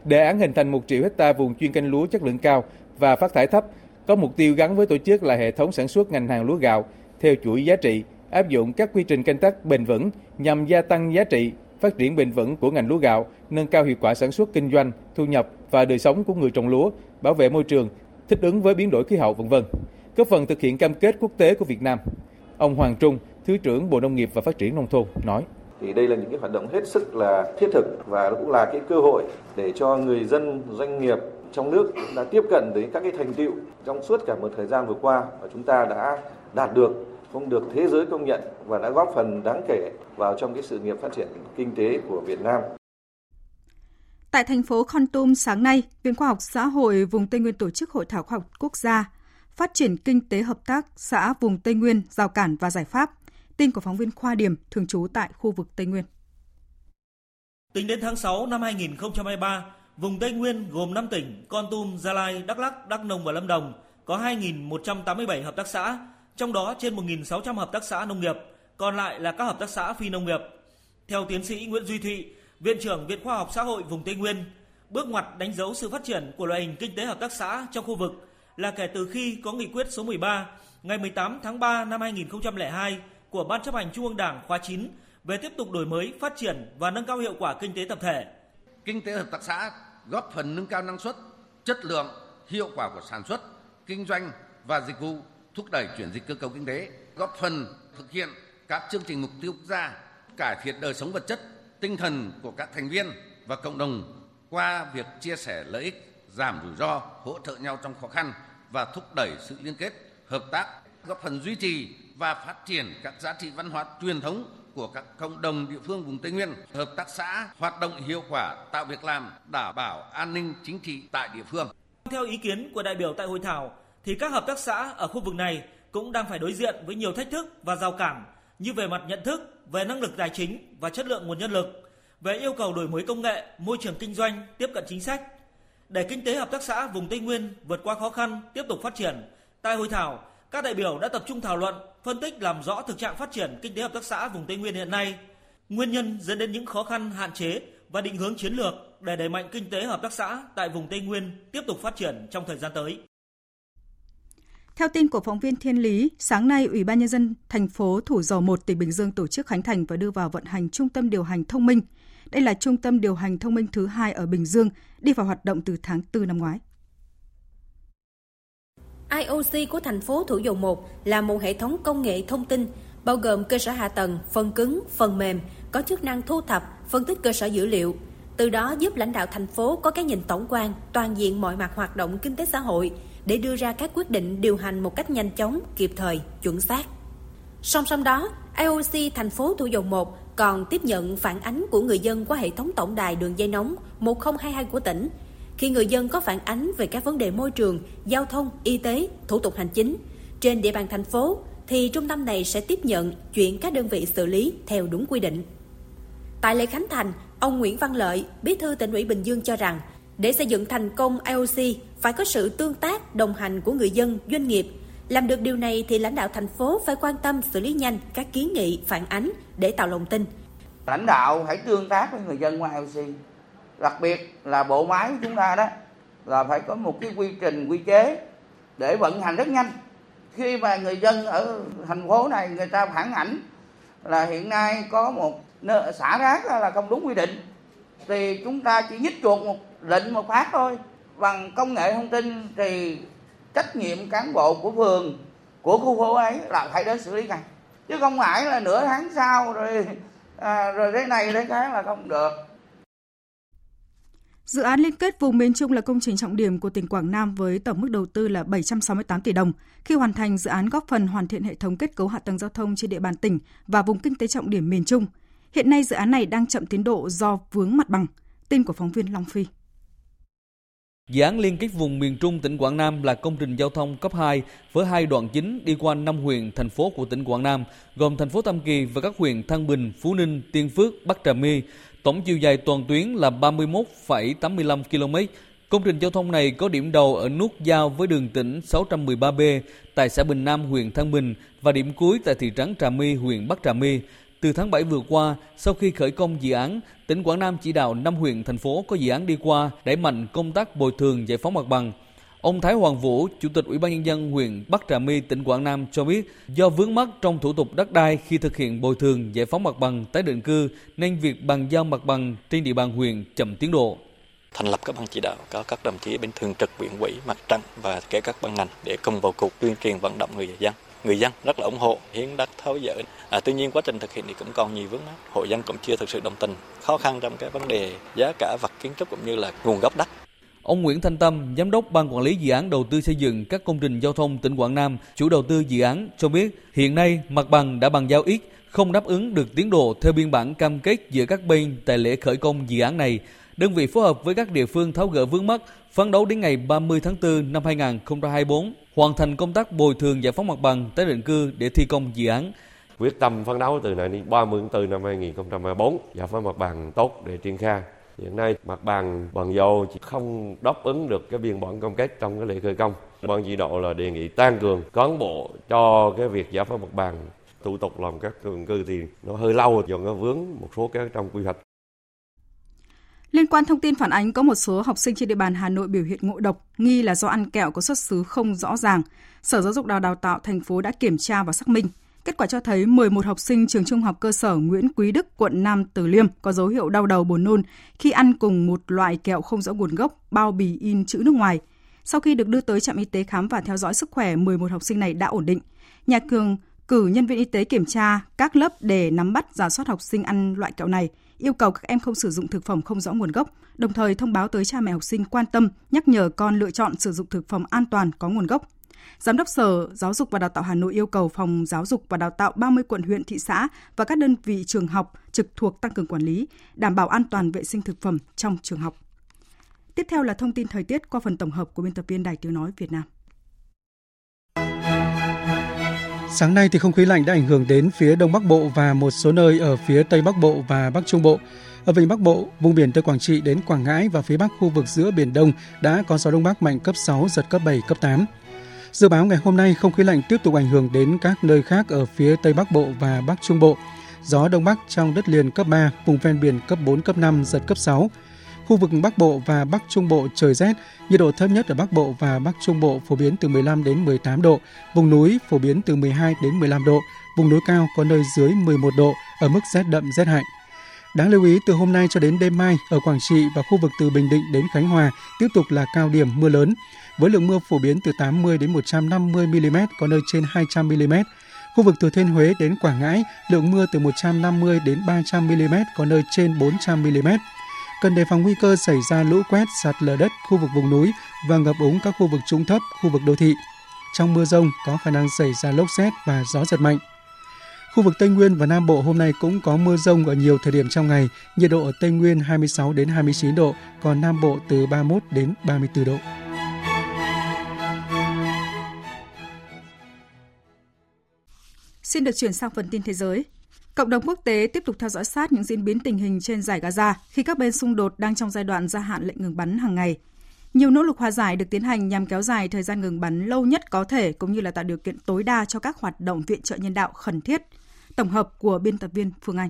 Đề án hình thành 1 triệu hecta vùng chuyên canh lúa chất lượng cao và phát thải thấp có mục tiêu gắn với tổ chức là hệ thống sản xuất ngành hàng lúa gạo theo chuỗi giá trị, áp dụng các quy trình canh tác bền vững nhằm gia tăng giá trị, phát triển bền vững của ngành lúa gạo, nâng cao hiệu quả sản xuất kinh doanh, thu nhập và đời sống của người trồng lúa, bảo vệ môi trường, thích ứng với biến đổi khí hậu v.v. Góp phần thực hiện cam kết quốc tế của Việt Nam. Ông Hoàng Trung, Thứ trưởng Bộ Nông nghiệp và Phát triển nông thôn nói: thì đây là những cái hoạt động hết sức là thiết thực và cũng là cái cơ hội để cho người dân doanh nghiệp trong nước đã tiếp cận đến các cái thành tựu trong suốt cả một thời gian vừa qua mà chúng ta đã đạt được không được thế giới công nhận và đã góp phần đáng kể vào trong cái sự nghiệp phát triển kinh tế của Việt Nam. Tại thành phố Con Tum sáng nay, Viện Khoa học Xã hội vùng Tây Nguyên tổ chức Hội thảo khoa học quốc gia phát triển kinh tế hợp tác xã vùng Tây Nguyên, rào cản và giải pháp. Tin của phóng viên Khoa Điểm thường trú tại khu vực Tây Nguyên. Tính đến tháng 6 năm 2023, Vùng Tây Nguyên gồm 5 tỉnh Con Tum, Gia Lai, Đắk Lắk, Đắk Nông và Lâm Đồng có 2.187 hợp tác xã, trong đó trên 1.600 hợp tác xã nông nghiệp, còn lại là các hợp tác xã phi nông nghiệp. Theo tiến sĩ Nguyễn Duy Thụy, Viện trưởng Viện Khoa học Xã hội vùng Tây Nguyên, bước ngoặt đánh dấu sự phát triển của loại hình kinh tế hợp tác xã trong khu vực là kể từ khi có nghị quyết số 13 ngày 18 tháng 3 năm 2002 của Ban chấp hành Trung ương Đảng khóa 9 về tiếp tục đổi mới, phát triển và nâng cao hiệu quả kinh tế tập thể. Kinh tế hợp tác xã góp phần nâng cao năng suất, chất lượng, hiệu quả của sản xuất, kinh doanh và dịch vụ, thúc đẩy chuyển dịch cơ cấu kinh tế, góp phần thực hiện các chương trình mục tiêu quốc gia, cải thiện đời sống vật chất, tinh thần của các thành viên và cộng đồng qua việc chia sẻ lợi ích, giảm rủi ro, hỗ trợ nhau trong khó khăn và thúc đẩy sự liên kết, hợp tác, góp phần duy trì và phát triển các giá trị văn hóa truyền thống của các cộng đồng địa phương vùng Tây Nguyên, hợp tác xã hoạt động hiệu quả, tạo việc làm, đảm bảo an ninh chính trị tại địa phương. Theo ý kiến của đại biểu tại hội thảo, thì các hợp tác xã ở khu vực này cũng đang phải đối diện với nhiều thách thức và rào cản như về mặt nhận thức, về năng lực tài chính và chất lượng nguồn nhân lực, về yêu cầu đổi mới công nghệ, môi trường kinh doanh, tiếp cận chính sách. Để kinh tế hợp tác xã vùng Tây Nguyên vượt qua khó khăn, tiếp tục phát triển, tại hội thảo, các đại biểu đã tập trung thảo luận, phân tích làm rõ thực trạng phát triển kinh tế hợp tác xã vùng Tây Nguyên hiện nay, nguyên nhân dẫn đến những khó khăn hạn chế và định hướng chiến lược để đẩy mạnh kinh tế hợp tác xã tại vùng Tây Nguyên tiếp tục phát triển trong thời gian tới. Theo tin của phóng viên Thiên Lý, sáng nay Ủy ban nhân dân thành phố Thủ Dầu Một tỉnh Bình Dương tổ chức khánh thành và đưa vào vận hành trung tâm điều hành thông minh. Đây là trung tâm điều hành thông minh thứ hai ở Bình Dương, đi vào hoạt động từ tháng 4 năm ngoái. IOC của thành phố Thủ Dầu Một là một hệ thống công nghệ thông tin bao gồm cơ sở hạ tầng, phần cứng, phần mềm, có chức năng thu thập, phân tích cơ sở dữ liệu, từ đó giúp lãnh đạo thành phố có cái nhìn tổng quan, toàn diện mọi mặt hoạt động kinh tế xã hội để đưa ra các quyết định điều hành một cách nhanh chóng, kịp thời, chuẩn xác. Song song đó, IOC thành phố Thủ Dầu Một còn tiếp nhận phản ánh của người dân qua hệ thống tổng đài đường dây nóng 1022 của tỉnh. Khi người dân có phản ánh về các vấn đề môi trường, giao thông, y tế, thủ tục hành chính trên địa bàn thành phố thì trung tâm này sẽ tiếp nhận chuyển các đơn vị xử lý theo đúng quy định. Tại lễ khánh thành, ông Nguyễn Văn Lợi, Bí thư tỉnh ủy Bình Dương cho rằng, để xây dựng thành công IOC phải có sự tương tác, đồng hành của người dân, doanh nghiệp. Làm được điều này thì lãnh đạo thành phố phải quan tâm xử lý nhanh các kiến nghị, phản ánh để tạo lòng tin. Lãnh đạo hãy tương tác với người dân qua IOC. Đặc biệt là bộ máy của chúng ta đó là phải có một cái quy trình, quy chế để vận hành rất nhanh khi mà người dân ở thành phố này người ta phản ảnh là hiện nay có một nơi xả rác là không đúng quy định thì chúng ta chỉ nhích chuột một lệnh một phát thôi bằng công nghệ thông tin thì trách nhiệm cán bộ của phường của khu phố ấy là phải đến xử lý ngay chứ không phải là nửa tháng sau rồi à, rồi thế này thế khác là không được Dự án liên kết vùng miền Trung là công trình trọng điểm của tỉnh Quảng Nam với tổng mức đầu tư là 768 tỷ đồng. Khi hoàn thành, dự án góp phần hoàn thiện hệ thống kết cấu hạ tầng giao thông trên địa bàn tỉnh và vùng kinh tế trọng điểm miền Trung. Hiện nay dự án này đang chậm tiến độ do vướng mặt bằng. Tin của phóng viên Long Phi. Dự án liên kết vùng miền Trung tỉnh Quảng Nam là công trình giao thông cấp 2 với hai đoạn chính đi qua năm huyện, thành phố của tỉnh Quảng Nam, gồm thành phố Tam Kỳ và các huyện Thăng Bình, Phú Ninh, Tiên Phước, Bắc Trà My. Tổng chiều dài toàn tuyến là 31,85 km. Công trình giao thông này có điểm đầu ở nút giao với đường tỉnh 613B tại xã Bình Nam, huyện Thăng Bình và điểm cuối tại thị trấn Trà My, huyện Bắc Trà My. Từ tháng 7 vừa qua, sau khi khởi công dự án, tỉnh Quảng Nam chỉ đạo năm huyện, thành phố có dự án đi qua đẩy mạnh công tác bồi thường giải phóng mặt bằng. Ông Thái Hoàng Vũ, Chủ tịch Ủy ban Nhân dân huyện Bắc Trà My, tỉnh Quảng Nam cho biết do vướng mắc trong thủ tục đất đai khi thực hiện bồi thường giải phóng mặt bằng tái định cư nên việc bàn giao mặt bằng trên địa bàn huyện chậm tiến độ thành lập các ban chỉ đạo có các đồng chí bên thường trực huyện ủy mặt trận và kể các ban ngành để cùng vào cuộc tuyên truyền vận động người dân người dân rất là ủng hộ hiến đất tháo dỡ. À, tuy nhiên quá trình thực hiện thì cũng còn nhiều vướng mắc. Hộ dân cũng chưa thực sự đồng tình khó khăn trong cái vấn đề giá cả vật kiến trúc cũng như là nguồn gốc đất. Ông Nguyễn Thanh Tâm, Giám đốc Ban Quản lý Dự án Đầu tư xây dựng các công trình giao thông tỉnh Quảng Nam, chủ đầu tư dự án cho biết hiện nay mặt bằng đã bàn giao ít, không đáp ứng được tiến độ theo biên bản cam kết giữa các bên tại lễ khởi công dự án này. Đơn vị phối hợp với các địa phương tháo gỡ vướng mắc, phấn đấu đến ngày 30 tháng 4 năm 2024 hoàn thành công tác bồi thường giải phóng mặt bằng tái định cư để thi công dự án. Quyết tâm phấn đấu từ nay đến 30 tháng 4 năm 2024 giải phóng mặt bằng tốt để triển khai. Hiện nay, mặt bằng bằng dầu chỉ không đáp ứng được cái biên bản cam kết trong cái lễ khởi công. Ban chỉ đạo là đề nghị tăng cường cán bộ cho cái việc giải phóng mặt bằng. Thủ tục làm các tường cư thì nó hơi lâu, do nó vướng một số cái trong quy hoạch. Liên quan thông tin phản ánh có một số học sinh trên địa bàn Hà Nội biểu hiện ngộ độc, nghi là do ăn kẹo có xuất xứ không rõ ràng. Sở Giáo dục Đào Đào tạo thành phố đã kiểm tra và xác minh. Kết quả cho thấy 11 học sinh trường trung học cơ sở Nguyễn Quý Đức, quận Nam Từ Liêm có dấu hiệu đau đầu buồn nôn khi ăn cùng một loại kẹo không rõ nguồn gốc, bao bì in chữ nước ngoài. Sau khi được đưa tới trạm y tế khám và theo dõi sức khỏe, 11 học sinh này đã ổn định. Nhà trường cử nhân viên y tế kiểm tra các lớp để nắm bắt giả soát học sinh ăn loại kẹo này, yêu cầu các em không sử dụng thực phẩm không rõ nguồn gốc, đồng thời thông báo tới cha mẹ học sinh quan tâm, nhắc nhở con lựa chọn sử dụng thực phẩm an toàn có nguồn gốc. Giám đốc Sở Giáo dục và Đào tạo Hà Nội yêu cầu Phòng Giáo dục và Đào tạo 30 quận huyện thị xã và các đơn vị trường học trực thuộc tăng cường quản lý, đảm bảo an toàn vệ sinh thực phẩm trong trường học. Tiếp theo là thông tin thời tiết qua phần tổng hợp của biên tập viên Đài Tiếng Nói Việt Nam. Sáng nay thì không khí lạnh đã ảnh hưởng đến phía Đông Bắc Bộ và một số nơi ở phía Tây Bắc Bộ và Bắc Trung Bộ. Ở vịnh Bắc Bộ, vùng biển từ Quảng Trị đến Quảng Ngãi và phía Bắc khu vực giữa Biển Đông đã có gió Đông Bắc mạnh cấp 6, giật cấp 7, cấp 8. Dự báo ngày hôm nay không khí lạnh tiếp tục ảnh hưởng đến các nơi khác ở phía Tây Bắc Bộ và Bắc Trung Bộ. Gió Đông Bắc trong đất liền cấp 3, vùng ven biển cấp 4, cấp 5, giật cấp 6. Khu vực Bắc Bộ và Bắc Trung Bộ trời rét, nhiệt độ thấp nhất ở Bắc Bộ và Bắc Trung Bộ phổ biến từ 15 đến 18 độ, vùng núi phổ biến từ 12 đến 15 độ, vùng núi cao có nơi dưới 11 độ ở mức rét đậm rét hại. Đáng lưu ý từ hôm nay cho đến đêm mai ở Quảng Trị và khu vực từ Bình Định đến Khánh Hòa tiếp tục là cao điểm mưa lớn với lượng mưa phổ biến từ 80 đến 150 mm, có nơi trên 200 mm. Khu vực từ Thiên Huế đến Quảng Ngãi, lượng mưa từ 150 đến 300 mm, có nơi trên 400 mm. Cần đề phòng nguy cơ xảy ra lũ quét, sạt lở đất khu vực vùng núi và ngập úng các khu vực trũng thấp, khu vực đô thị. Trong mưa rông có khả năng xảy ra lốc xét và gió giật mạnh. Khu vực Tây Nguyên và Nam Bộ hôm nay cũng có mưa rông ở nhiều thời điểm trong ngày, nhiệt độ ở Tây Nguyên 26 đến 29 độ, còn Nam Bộ từ 31 đến 34 độ. Xin được chuyển sang phần tin thế giới. Cộng đồng quốc tế tiếp tục theo dõi sát những diễn biến tình hình trên giải Gaza khi các bên xung đột đang trong giai đoạn gia hạn lệnh ngừng bắn hàng ngày. Nhiều nỗ lực hòa giải được tiến hành nhằm kéo dài thời gian ngừng bắn lâu nhất có thể cũng như là tạo điều kiện tối đa cho các hoạt động viện trợ nhân đạo khẩn thiết. Tổng hợp của biên tập viên Phương Anh.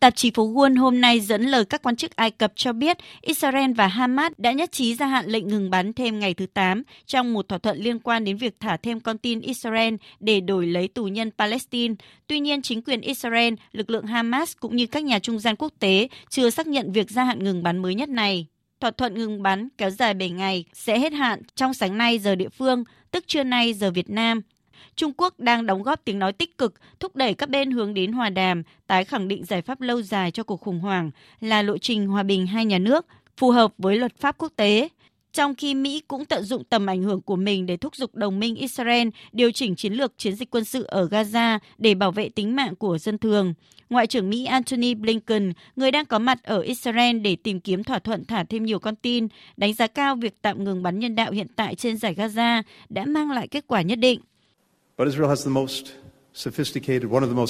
Tạp chí phố Wall hôm nay dẫn lời các quan chức Ai Cập cho biết Israel và Hamas đã nhất trí gia hạn lệnh ngừng bắn thêm ngày thứ 8 trong một thỏa thuận liên quan đến việc thả thêm con tin Israel để đổi lấy tù nhân Palestine. Tuy nhiên, chính quyền Israel, lực lượng Hamas cũng như các nhà trung gian quốc tế chưa xác nhận việc gia hạn ngừng bắn mới nhất này. Thỏa thuận ngừng bắn kéo dài 7 ngày sẽ hết hạn trong sáng nay giờ địa phương, tức trưa nay giờ Việt Nam. Trung Quốc đang đóng góp tiếng nói tích cực, thúc đẩy các bên hướng đến hòa đàm, tái khẳng định giải pháp lâu dài cho cuộc khủng hoảng là lộ trình hòa bình hai nhà nước, phù hợp với luật pháp quốc tế. Trong khi Mỹ cũng tận dụng tầm ảnh hưởng của mình để thúc giục đồng minh Israel điều chỉnh chiến lược chiến dịch quân sự ở Gaza để bảo vệ tính mạng của dân thường. Ngoại trưởng Mỹ Antony Blinken, người đang có mặt ở Israel để tìm kiếm thỏa thuận thả thêm nhiều con tin, đánh giá cao việc tạm ngừng bắn nhân đạo hiện tại trên giải Gaza đã mang lại kết quả nhất định.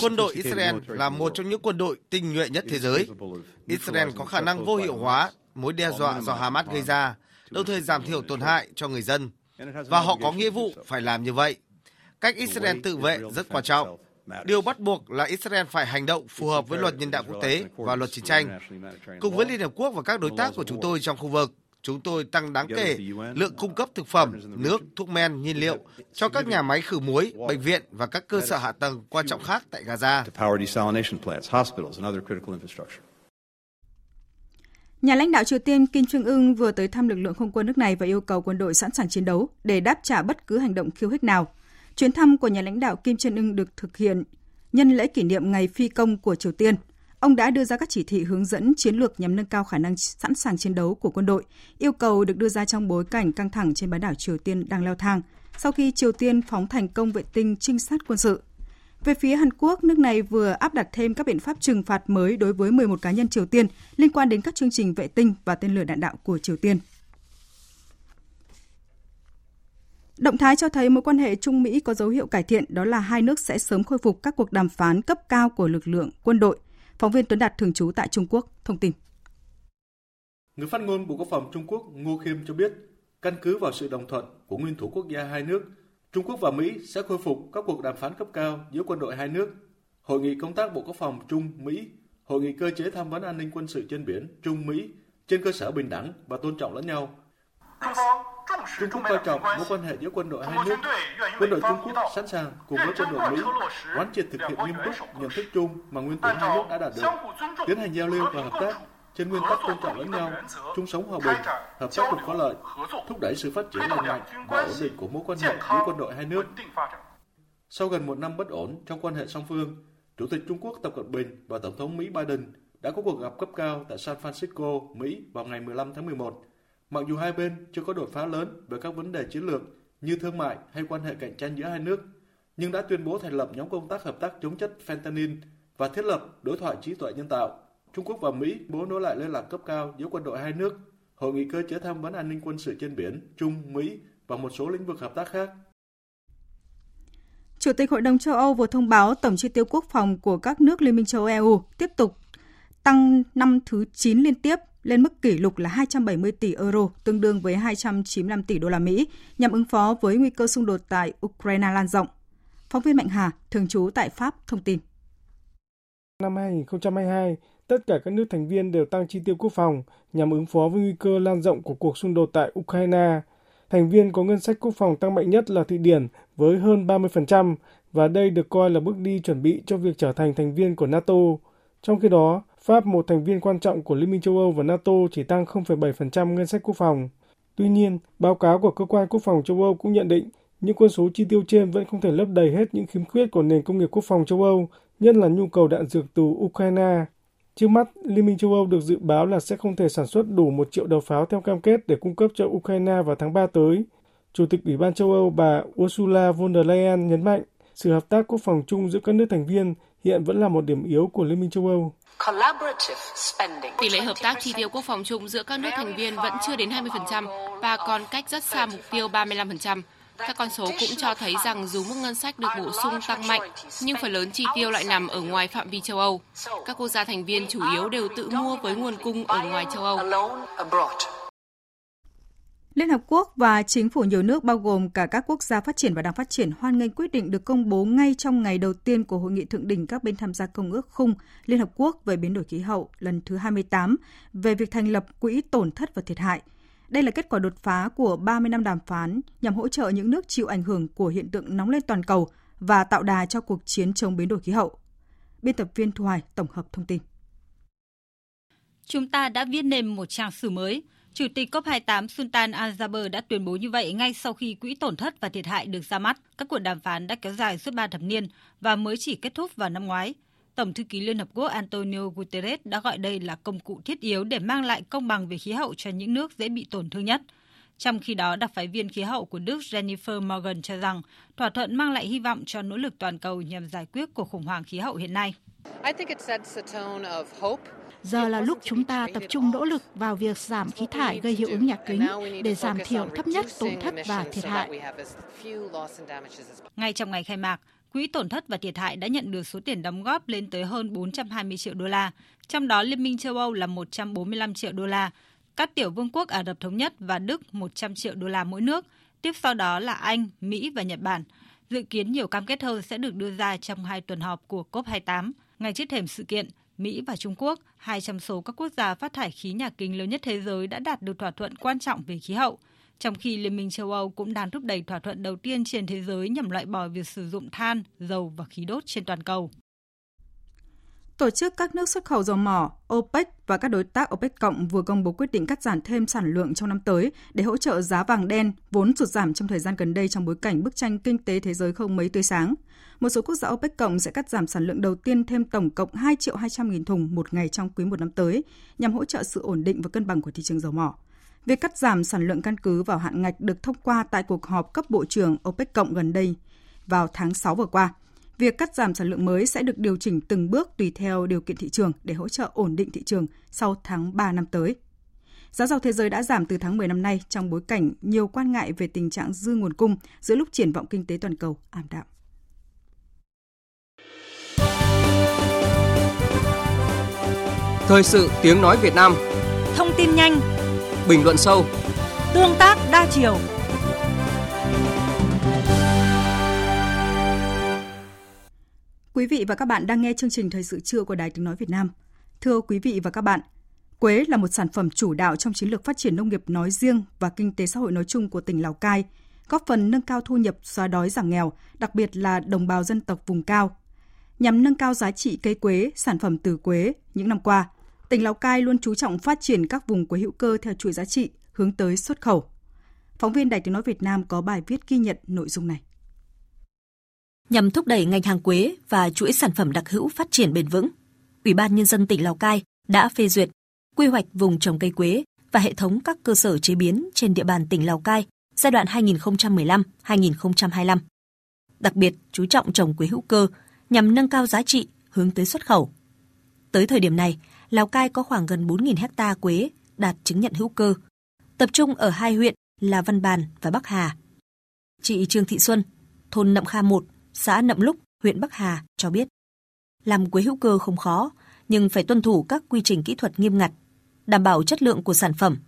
Quân đội Israel là một trong những quân đội tinh nhuệ nhất thế giới. Israel có khả năng vô hiệu hóa mối đe dọa do Hamas gây ra, đồng thời giảm thiểu tổn hại cho người dân. Và họ có nghĩa vụ phải làm như vậy. Cách Israel tự vệ rất quan trọng. Điều bắt buộc là Israel phải hành động phù hợp với luật nhân đạo quốc tế và luật chiến tranh. Cùng với Liên Hợp Quốc và các đối tác của chúng tôi trong khu vực, chúng tôi tăng đáng kể lượng cung cấp thực phẩm, nước, thuốc men, nhiên liệu cho các nhà máy khử muối, bệnh viện và các cơ sở hạ tầng quan trọng khác tại Gaza. Nhà lãnh đạo Triều Tiên Kim Jong Un vừa tới thăm lực lượng không quân nước này và yêu cầu quân đội sẵn sàng chiến đấu để đáp trả bất cứ hành động khiêu khích nào. Chuyến thăm của nhà lãnh đạo Kim Jong Un được thực hiện nhân lễ kỷ niệm ngày phi công của Triều Tiên – Ông đã đưa ra các chỉ thị hướng dẫn chiến lược nhằm nâng cao khả năng sẵn sàng chiến đấu của quân đội. Yêu cầu được đưa ra trong bối cảnh căng thẳng trên bán đảo Triều Tiên đang leo thang sau khi Triều Tiên phóng thành công vệ tinh trinh sát quân sự. Về phía Hàn Quốc, nước này vừa áp đặt thêm các biện pháp trừng phạt mới đối với 11 cá nhân Triều Tiên liên quan đến các chương trình vệ tinh và tên lửa đạn đạo của Triều Tiên. Động thái cho thấy mối quan hệ Trung Mỹ có dấu hiệu cải thiện, đó là hai nước sẽ sớm khôi phục các cuộc đàm phán cấp cao của lực lượng quân đội – Phóng viên Tuấn Đạt thường trú tại Trung Quốc thông tin. Người phát ngôn Bộ Quốc phòng Trung Quốc Ngô Khiêm cho biết, căn cứ vào sự đồng thuận của nguyên thủ quốc gia hai nước, Trung Quốc và Mỹ sẽ khôi phục các cuộc đàm phán cấp cao giữa quân đội hai nước. Hội nghị công tác Bộ Quốc phòng Trung Mỹ, hội nghị cơ chế tham vấn an ninh quân sự trên biển Trung Mỹ trên cơ sở bình đẳng và tôn trọng lẫn nhau. Trung Quốc coi trọng mối quan hệ giữa quân đội hai nước. Quân đội Trung Quốc sẵn sàng cùng với quân đội Mỹ quán triệt thực hiện nghiêm túc nhận thức chung mà nguyên thủ hai nước đã đạt được, tiến hành giao lưu và hợp tác trên nguyên tắc tôn trọng lẫn nhau, chung sống hòa bình, hợp tác cùng có lợi, thúc đẩy sự phát triển lành mạnh và ổn định của mối quan hệ giữa quân đội hai nước. Sau gần một năm bất ổn trong quan hệ song phương, Chủ tịch Trung Quốc Tập Cận Bình và Tổng thống Mỹ Biden đã có cuộc gặp cấp cao tại San Francisco, Mỹ vào ngày 15 tháng 11 Mặc dù hai bên chưa có đột phá lớn về các vấn đề chiến lược như thương mại hay quan hệ cạnh tranh giữa hai nước, nhưng đã tuyên bố thành lập nhóm công tác hợp tác chống chất fentanyl và thiết lập đối thoại trí tuệ nhân tạo. Trung Quốc và Mỹ bố nối lại liên lạc cấp cao giữa quân đội hai nước, hội nghị cơ chế tham vấn an ninh quân sự trên biển Trung Mỹ và một số lĩnh vực hợp tác khác. Chủ tịch Hội đồng châu Âu vừa thông báo tổng chi tiêu quốc phòng của các nước Liên minh châu Âu EU tiếp tục tăng năm thứ 9 liên tiếp lên mức kỷ lục là 270 tỷ euro, tương đương với 295 tỷ đô la Mỹ, nhằm ứng phó với nguy cơ xung đột tại Ukraine lan rộng. Phóng viên Mạnh Hà, thường trú tại Pháp, thông tin. Năm 2022, tất cả các nước thành viên đều tăng chi tiêu quốc phòng nhằm ứng phó với nguy cơ lan rộng của cuộc xung đột tại Ukraine. Thành viên có ngân sách quốc phòng tăng mạnh nhất là Thụy Điển với hơn 30% và đây được coi là bước đi chuẩn bị cho việc trở thành thành viên của NATO. Trong khi đó, Pháp, một thành viên quan trọng của Liên minh châu Âu và NATO chỉ tăng 0,7% ngân sách quốc phòng. Tuy nhiên, báo cáo của Cơ quan Quốc phòng châu Âu cũng nhận định những con số chi tiêu trên vẫn không thể lấp đầy hết những khiếm khuyết của nền công nghiệp quốc phòng châu Âu, nhất là nhu cầu đạn dược từ Ukraine. Trước mắt, Liên minh châu Âu được dự báo là sẽ không thể sản xuất đủ một triệu đầu pháo theo cam kết để cung cấp cho Ukraine vào tháng 3 tới. Chủ tịch Ủy ban châu Âu bà Ursula von der Leyen nhấn mạnh sự hợp tác quốc phòng chung giữa các nước thành viên hiện vẫn là một điểm yếu của Liên minh châu Âu. Tỷ lệ hợp tác chi tiêu quốc phòng chung giữa các nước thành viên vẫn chưa đến 20% và còn cách rất xa mục tiêu 35%. Các con số cũng cho thấy rằng dù mức ngân sách được bổ sung tăng mạnh, nhưng phần lớn chi tiêu lại nằm ở ngoài phạm vi châu Âu. Các quốc gia thành viên chủ yếu đều tự mua với nguồn cung ở ngoài châu Âu. Liên Hợp Quốc và chính phủ nhiều nước bao gồm cả các quốc gia phát triển và đang phát triển hoan nghênh quyết định được công bố ngay trong ngày đầu tiên của hội nghị thượng đỉnh các bên tham gia Công ước khung Liên Hợp Quốc về biến đổi khí hậu lần thứ 28 về việc thành lập quỹ tổn thất và thiệt hại. Đây là kết quả đột phá của 30 năm đàm phán nhằm hỗ trợ những nước chịu ảnh hưởng của hiện tượng nóng lên toàn cầu và tạo đà cho cuộc chiến chống biến đổi khí hậu. Biên tập viên Thu Hoài tổng hợp thông tin. Chúng ta đã viết nên một trang sử mới – Chủ tịch COP28 Sultan Al-Jaber đã tuyên bố như vậy ngay sau khi quỹ tổn thất và thiệt hại được ra mắt. Các cuộc đàm phán đã kéo dài suốt 3 thập niên và mới chỉ kết thúc vào năm ngoái. Tổng thư ký Liên Hợp Quốc Antonio Guterres đã gọi đây là công cụ thiết yếu để mang lại công bằng về khí hậu cho những nước dễ bị tổn thương nhất. Trong khi đó, đặc phái viên khí hậu của Đức Jennifer Morgan cho rằng thỏa thuận mang lại hy vọng cho nỗ lực toàn cầu nhằm giải quyết cuộc khủng hoảng khí hậu hiện nay. Giờ là lúc chúng ta tập trung nỗ lực vào việc giảm khí thải gây hiệu ứng nhà kính để giảm thiểu thấp nhất tổn thất và thiệt hại. Ngay trong ngày khai mạc, Quỹ tổn thất và thiệt hại đã nhận được số tiền đóng góp lên tới hơn 420 triệu đô la, trong đó Liên minh châu Âu là 145 triệu đô la, các tiểu vương quốc Ả Rập Thống Nhất và Đức 100 triệu đô la mỗi nước, tiếp sau đó là Anh, Mỹ và Nhật Bản. Dự kiến nhiều cam kết hơn sẽ được đưa ra trong hai tuần họp của COP28. Ngay trước thềm sự kiện, Mỹ và Trung Quốc, hai trong số các quốc gia phát thải khí nhà kính lớn nhất thế giới đã đạt được thỏa thuận quan trọng về khí hậu, trong khi Liên minh châu Âu cũng đang thúc đẩy thỏa thuận đầu tiên trên thế giới nhằm loại bỏ việc sử dụng than, dầu và khí đốt trên toàn cầu. Tổ chức các nước xuất khẩu dầu mỏ, OPEC và các đối tác OPEC cộng vừa công bố quyết định cắt giảm thêm sản lượng trong năm tới để hỗ trợ giá vàng đen, vốn sụt giảm trong thời gian gần đây trong bối cảnh bức tranh kinh tế thế giới không mấy tươi sáng. Một số quốc gia OPEC cộng sẽ cắt giảm sản lượng đầu tiên thêm tổng cộng 2 triệu 200 nghìn thùng một ngày trong quý một năm tới, nhằm hỗ trợ sự ổn định và cân bằng của thị trường dầu mỏ. Việc cắt giảm sản lượng căn cứ vào hạn ngạch được thông qua tại cuộc họp cấp bộ trưởng OPEC cộng gần đây vào tháng 6 vừa qua. Việc cắt giảm sản lượng mới sẽ được điều chỉnh từng bước tùy theo điều kiện thị trường để hỗ trợ ổn định thị trường sau tháng 3 năm tới. Giá dầu thế giới đã giảm từ tháng 10 năm nay trong bối cảnh nhiều quan ngại về tình trạng dư nguồn cung giữa lúc triển vọng kinh tế toàn cầu ảm đạm. Thời sự tiếng nói Việt Nam Thông tin nhanh Bình luận sâu Tương tác đa chiều Quý vị và các bạn đang nghe chương trình Thời sự trưa của Đài Tiếng Nói Việt Nam. Thưa quý vị và các bạn, quế là một sản phẩm chủ đạo trong chiến lược phát triển nông nghiệp nói riêng và kinh tế xã hội nói chung của tỉnh Lào Cai, góp phần nâng cao thu nhập xóa đói giảm nghèo, đặc biệt là đồng bào dân tộc vùng cao. Nhằm nâng cao giá trị cây quế, sản phẩm từ quế, những năm qua, tỉnh Lào Cai luôn chú trọng phát triển các vùng quế hữu cơ theo chuỗi giá trị, hướng tới xuất khẩu. Phóng viên Đài Tiếng Nói Việt Nam có bài viết ghi nhận nội dung này. Nhằm thúc đẩy ngành hàng quế và chuỗi sản phẩm đặc hữu phát triển bền vững, Ủy ban Nhân dân tỉnh Lào Cai đã phê duyệt quy hoạch vùng trồng cây quế và hệ thống các cơ sở chế biến trên địa bàn tỉnh Lào Cai giai đoạn 2015-2025. Đặc biệt chú trọng trồng quế hữu cơ nhằm nâng cao giá trị hướng tới xuất khẩu. Tới thời điểm này, Lào Cai có khoảng gần 4.000 hecta quế đạt chứng nhận hữu cơ, tập trung ở hai huyện là Văn Bàn và Bắc Hà. Chị Trương Thị Xuân, thôn Nậm Kha 1, xã Nậm Lúc, huyện Bắc Hà cho biết, làm quế hữu cơ không khó, nhưng phải tuân thủ các quy trình kỹ thuật nghiêm ngặt, đảm bảo chất lượng của sản phẩm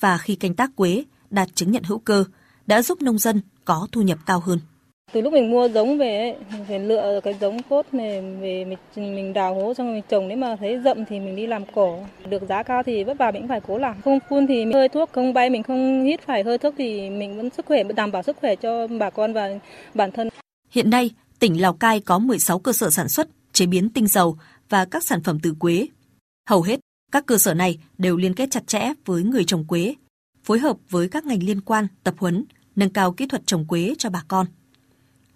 và khi canh tác quế đạt chứng nhận hữu cơ đã giúp nông dân có thu nhập cao hơn. Từ lúc mình mua giống về ấy, mình phải lựa cái giống tốt này về mình, mình đào hố xong mình trồng nếu mà thấy rậm thì mình đi làm cỏ. Được giá cao thì vất vả mình cũng phải cố làm. Không phun thì hơi thuốc, không bay mình không hít phải hơi thuốc thì mình vẫn sức khỏe đảm bảo sức khỏe cho bà con và bản thân. Hiện nay, tỉnh Lào Cai có 16 cơ sở sản xuất, chế biến tinh dầu và các sản phẩm từ quế. Hầu hết, các cơ sở này đều liên kết chặt chẽ với người trồng quế, phối hợp với các ngành liên quan tập huấn, nâng cao kỹ thuật trồng quế cho bà con.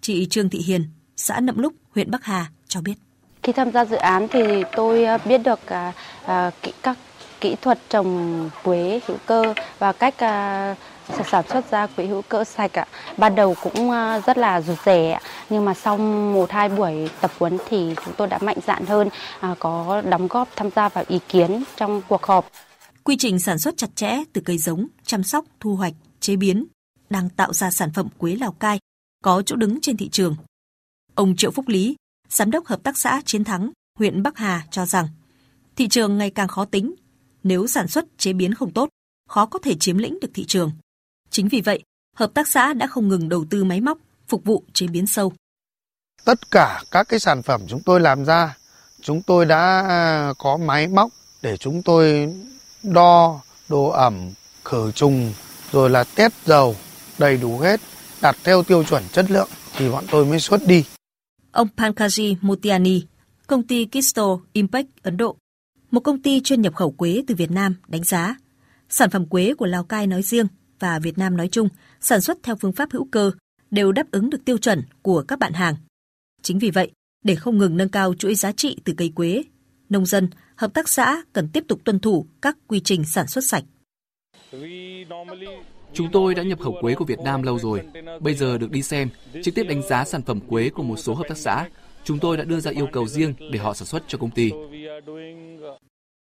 Chị Trương Thị Hiền, xã Nậm Lúc, huyện Bắc Hà cho biết. Khi tham gia dự án thì tôi à, biết được à, à, các kỹ thuật trồng quế hữu cơ và cách sản xuất ra quế hữu cơ sạch ạ. Ban đầu cũng ờ, rất là rụt rè nhưng mà sau một hai buổi tập huấn thì chúng tôi đã mạnh dạn hơn, à, có đóng góp tham gia vào ý kiến trong cuộc họp. Quy trình sản xuất chặt chẽ từ cây giống, chăm sóc, thu hoạch, chế biến đang tạo ra sản phẩm quế Lào Cai có chỗ đứng trên thị trường. Ông Triệu Phúc Lý, Giám đốc Hợp tác xã Chiến Thắng, huyện Bắc Hà cho rằng thị trường ngày càng khó tính. Nếu sản xuất chế biến không tốt, khó có thể chiếm lĩnh được thị trường. Chính vì vậy, hợp tác xã đã không ngừng đầu tư máy móc phục vụ chế biến sâu. Tất cả các cái sản phẩm chúng tôi làm ra, chúng tôi đã có máy móc để chúng tôi đo độ ẩm, khử trùng, rồi là test dầu đầy đủ hết đạt theo tiêu chuẩn chất lượng thì bọn tôi mới xuất đi. Ông Pankaji Motiani, công ty Kisto Impact Ấn Độ, một công ty chuyên nhập khẩu quế từ Việt Nam đánh giá sản phẩm quế của Lào Cai nói riêng và Việt Nam nói chung sản xuất theo phương pháp hữu cơ đều đáp ứng được tiêu chuẩn của các bạn hàng. Chính vì vậy, để không ngừng nâng cao chuỗi giá trị từ cây quế, nông dân, hợp tác xã cần tiếp tục tuân thủ các quy trình sản xuất sạch. Chúng tôi đã nhập khẩu quế của Việt Nam lâu rồi. Bây giờ được đi xem, trực tiếp đánh giá sản phẩm quế của một số hợp tác xã. Chúng tôi đã đưa ra yêu cầu riêng để họ sản xuất cho công ty.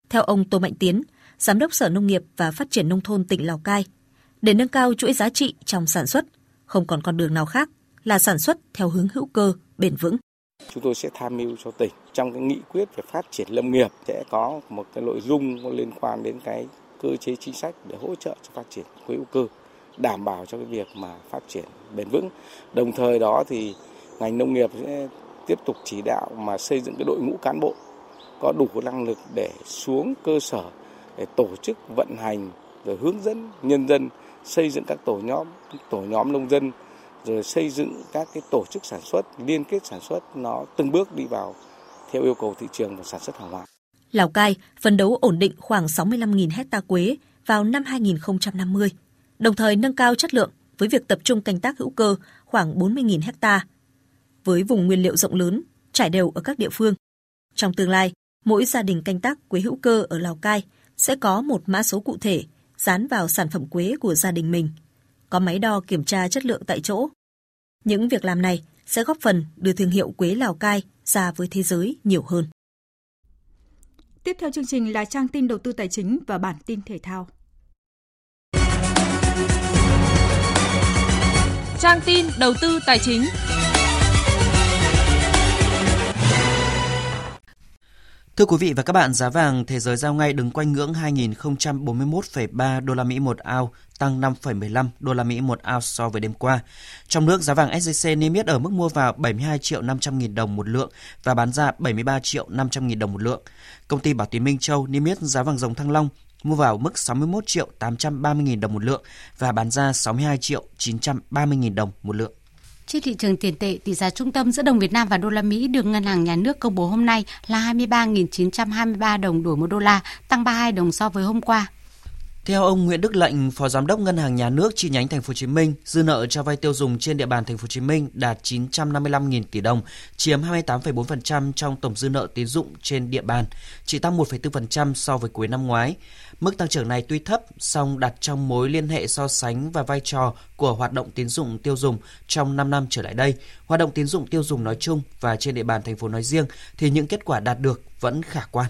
Theo ông Tô Mạnh Tiến, Giám đốc Sở Nông nghiệp và Phát triển Nông thôn tỉnh Lào Cai, để nâng cao chuỗi giá trị trong sản xuất, không còn con đường nào khác là sản xuất theo hướng hữu cơ, bền vững. Chúng tôi sẽ tham mưu cho tỉnh trong cái nghị quyết về phát triển lâm nghiệp sẽ có một cái nội dung liên quan đến cái cơ chế chính sách để hỗ trợ cho phát triển quế hữu cơ đảm bảo cho cái việc mà phát triển bền vững. Đồng thời đó thì ngành nông nghiệp sẽ tiếp tục chỉ đạo mà xây dựng cái đội ngũ cán bộ có đủ năng lực để xuống cơ sở để tổ chức vận hành rồi hướng dẫn nhân dân xây dựng các tổ nhóm tổ nhóm nông dân rồi xây dựng các cái tổ chức sản xuất liên kết sản xuất nó từng bước đi vào theo yêu cầu thị trường và sản xuất hàng hóa. Lào Cai phấn đấu ổn định khoảng 65.000 hecta quế vào năm 2050, đồng thời nâng cao chất lượng với việc tập trung canh tác hữu cơ khoảng 40.000 hecta. Với vùng nguyên liệu rộng lớn, trải đều ở các địa phương. Trong tương lai, mỗi gia đình canh tác quế hữu cơ ở Lào Cai sẽ có một mã số cụ thể dán vào sản phẩm quế của gia đình mình, có máy đo kiểm tra chất lượng tại chỗ. Những việc làm này sẽ góp phần đưa thương hiệu quế Lào Cai ra với thế giới nhiều hơn. Tiếp theo chương trình là trang tin đầu tư tài chính và bản tin thể thao. Trang tin đầu tư tài chính. Thưa quý vị và các bạn, giá vàng thế giới giao ngay đứng quanh ngưỡng 2041,3 đô la Mỹ một ao, tăng 5,15 đô la Mỹ một ounce so với đêm qua. Trong nước, giá vàng SJC niêm yết ở mức mua vào 72 triệu 500 nghìn đồng một lượng và bán ra 73 triệu 500 nghìn đồng một lượng. Công ty Bảo Tín Minh Châu niêm yết giá vàng dòng Thăng Long mua vào mức 61 triệu 830 nghìn đồng một lượng và bán ra 62 triệu 930 nghìn đồng một lượng. Trên thị trường tiền tệ, tỷ giá trung tâm giữa đồng Việt Nam và đô la Mỹ được Ngân hàng Nhà nước công bố hôm nay là 23.923 đồng đổi một đô la, tăng 32 đồng so với hôm qua. Theo ông Nguyễn Đức Lệnh, Phó Giám đốc Ngân hàng Nhà nước chi nhánh Thành phố Hồ Chí Minh, dư nợ cho vay tiêu dùng trên địa bàn Thành phố Hồ Chí Minh đạt 955.000 tỷ đồng, chiếm 28,4% trong tổng dư nợ tín dụng trên địa bàn, chỉ tăng 1,4% so với cuối năm ngoái. Mức tăng trưởng này tuy thấp, song đặt trong mối liên hệ so sánh và vai trò của hoạt động tín dụng tiêu dùng trong 5 năm trở lại đây, hoạt động tín dụng tiêu dùng nói chung và trên địa bàn thành phố nói riêng thì những kết quả đạt được vẫn khả quan.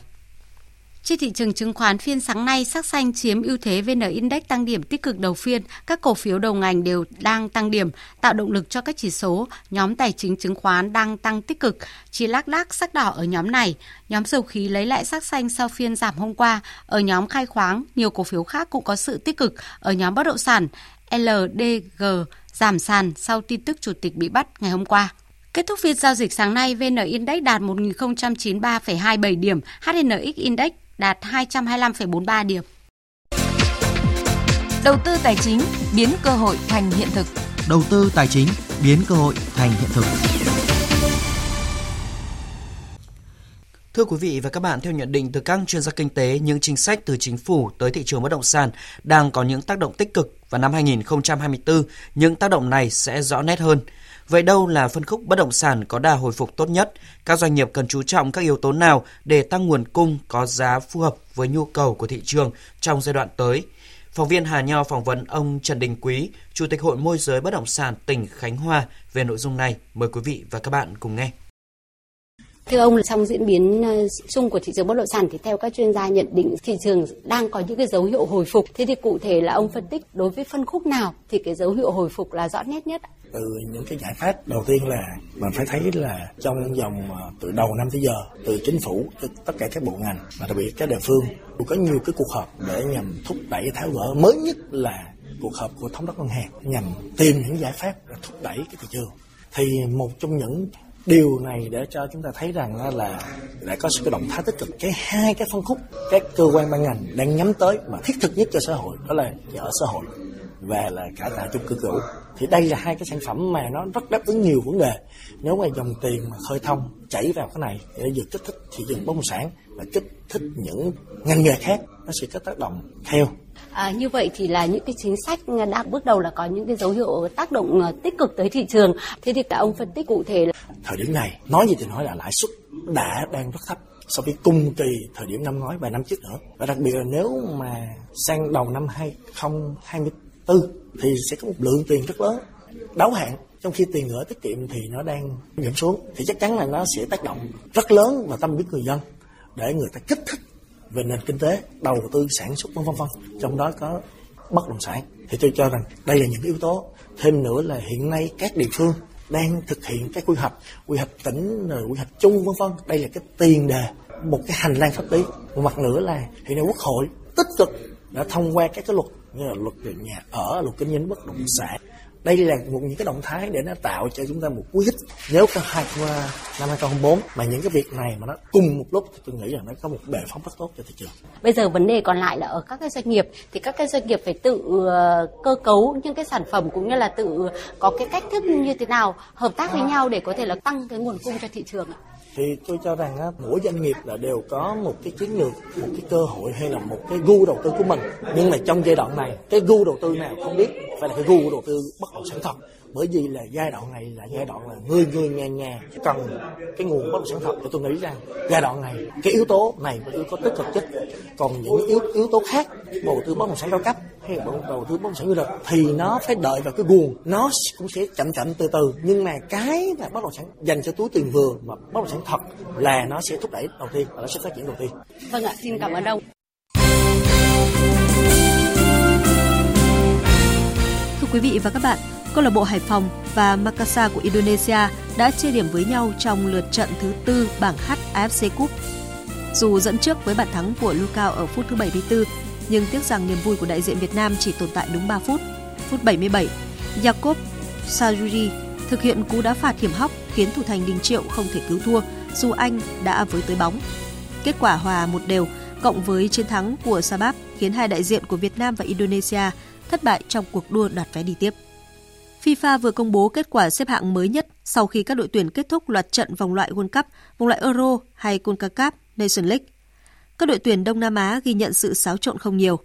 Trên thị trường chứng khoán phiên sáng nay, sắc xanh chiếm ưu thế VN Index tăng điểm tích cực đầu phiên, các cổ phiếu đầu ngành đều đang tăng điểm, tạo động lực cho các chỉ số. Nhóm tài chính chứng khoán đang tăng tích cực, chỉ lác đác sắc đỏ ở nhóm này. Nhóm dầu khí lấy lại sắc xanh sau phiên giảm hôm qua. Ở nhóm khai khoáng, nhiều cổ phiếu khác cũng có sự tích cực. Ở nhóm bất động sản, LDG giảm sàn sau tin tức chủ tịch bị bắt ngày hôm qua. Kết thúc phiên giao dịch sáng nay, VN Index đạt 1.093,27 điểm, HNX Index đạt 225,43 điểm. Đầu tư tài chính biến cơ hội thành hiện thực. Đầu tư tài chính biến cơ hội thành hiện thực. Thưa quý vị và các bạn, theo nhận định từ các chuyên gia kinh tế, những chính sách từ chính phủ tới thị trường bất động sản đang có những tác động tích cực và năm 2024, những tác động này sẽ rõ nét hơn. Vậy đâu là phân khúc bất động sản có đà hồi phục tốt nhất? Các doanh nghiệp cần chú trọng các yếu tố nào để tăng nguồn cung có giá phù hợp với nhu cầu của thị trường trong giai đoạn tới? Phóng viên Hà Nho phỏng vấn ông Trần Đình Quý, Chủ tịch Hội môi giới bất động sản tỉnh Khánh Hòa về nội dung này. Mời quý vị và các bạn cùng nghe. Thưa ông, trong diễn biến ờ, chung của thị trường bất động sản thì theo các chuyên gia nhận định thị trường đang có những cái dấu hiệu hồi phục. Thế thì cụ thể là ông phân tích đối với phân khúc nào thì cái dấu hiệu hồi phục là rõ nét nhất? từ những cái giải pháp đầu tiên là mình phải thấy là trong vòng ờ, từ đầu năm tới giờ từ chính phủ từ tất cả các bộ ngành và đặc biệt các địa phương có nhiều cái cuộc họp để nhằm thúc đẩy tháo gỡ mới nhất là cuộc họp của thống đốc ngân hàng nhằm tìm những giải pháp để thúc đẩy cái thị trường thì một trong những điều này để cho chúng ta thấy rằng là đã có sự động thái tích cực. Cái hai cái phân khúc, các cơ quan ban ngành đang nhắm tới mà thiết thực nhất cho xã hội đó là nhà ở xã hội và là cả tại chung cư cũ. Thì đây là hai cái sản phẩm mà nó rất đáp ứng nhiều vấn đề. Nếu mà dòng tiền mà khơi thông chảy vào cái này để vừa kích thích thị trường bất động sản và kích thích những ngành nghề khác nó sẽ có tác động theo À, như vậy thì là những cái chính sách đã bước đầu là có những cái dấu hiệu tác động ờ, tích cực tới thị trường. Thế thì cả ông phân tích cụ thể là thời điểm này nói gì thì nói là lãi suất đã đang rất thấp so với cùng kỳ thời điểm năm ngoái và năm trước nữa. Và đặc biệt là nếu mà sang đầu năm 2024 thì sẽ có một lượng tiền rất lớn đáo hạn trong khi tiền gửi tiết kiệm thì nó đang giảm xuống thì chắc chắn là nó sẽ tác động rất lớn vào tâm biết người dân để người ta kích thích về nền kinh tế, đầu tư, sản xuất, vân vân vân. Trong đó có bất động sản. Thì tôi cho rằng đây là những yếu tố. Thêm nữa là hiện nay các địa phương đang thực hiện các quy hoạch quy hoạch tỉnh, rồi quy hoạch chung, vân vân. Đây là cái tiền đề, một cái hành lang pháp lý. Một mặt nữa là hiện nay quốc hội tích cực đã thông qua các cái luật, như là luật về nhà ở, luật kinh doanh bất động sản đây là một những cái động thái để nó tạo cho chúng ta một cú hích. Nếu cả hai năm 2024 mà những cái việc này mà nó cùng một lúc thì tôi nghĩ rằng nó có một bệ phóng rất tốt cho thị trường. Bây giờ vấn đề còn lại là ở các cái doanh nghiệp thì các cái doanh nghiệp phải tự ờ, cơ cấu những cái sản phẩm cũng như là tự có cái cách thức như thế nào hợp tác với nhau để có thể là tăng cái nguồn cung cho thị trường ạ thì tôi cho rằng á, mỗi doanh nghiệp là đều có một cái chiến lược một cái cơ hội hay là một cái gu đầu tư của mình. Nhưng mà trong giai đoạn này cái gu đầu tư nào không biết phải là cái gu đầu tư bất động sản thật bởi vì là giai đoạn này là giai đoạn là người người nhà nhà cần cái nguồn bất động sản thật. Thì tôi nghĩ rằng giai đoạn này cái yếu tố này là yếu tố tích cực nhất. Còn những yếu yếu tố khác đầu tư bất động sản cao cấp hay là đầu tư bất động sản du lịch thì nó phải đợi vào cái nguồn nó cũng sẽ chậm chậm từ từ. Nhưng mà cái mà bất động sản dành cho túi tiền vừa mà bất động sản thật là nó sẽ thúc đẩy đầu tiên và nó sẽ phát triển đầu tiên vâng ạ xin cảm ơn ông. Thưa quý vị và các bạn, câu lạc bộ Hải Phòng và Makassar của Indonesia đã chia điểm với nhau trong lượt trận thứ tư bảng H AFC Cup. Dù dẫn trước với bàn thắng của Lucao ở phút thứ 74, nhưng tiếc rằng niềm vui của đại diện Việt Nam chỉ tồn tại đúng 3 phút. Phút 77, Jacob Sajuri thực hiện cú đá phạt hiểm hóc khiến thủ thành Đình Triệu không thể cứu thua dù anh đã với tới bóng. Kết quả hòa một đều cộng với chiến thắng của Sabab khiến hai đại diện của Việt Nam và Indonesia thất bại trong cuộc đua đoạt vé đi tiếp. FIFA vừa công bố kết quả xếp hạng mới nhất sau khi các đội tuyển kết thúc loạt trận vòng loại World Cup, vòng loại Euro hay CONCACAF Nation League. Các đội tuyển Đông Nam Á ghi nhận sự xáo trộn không nhiều.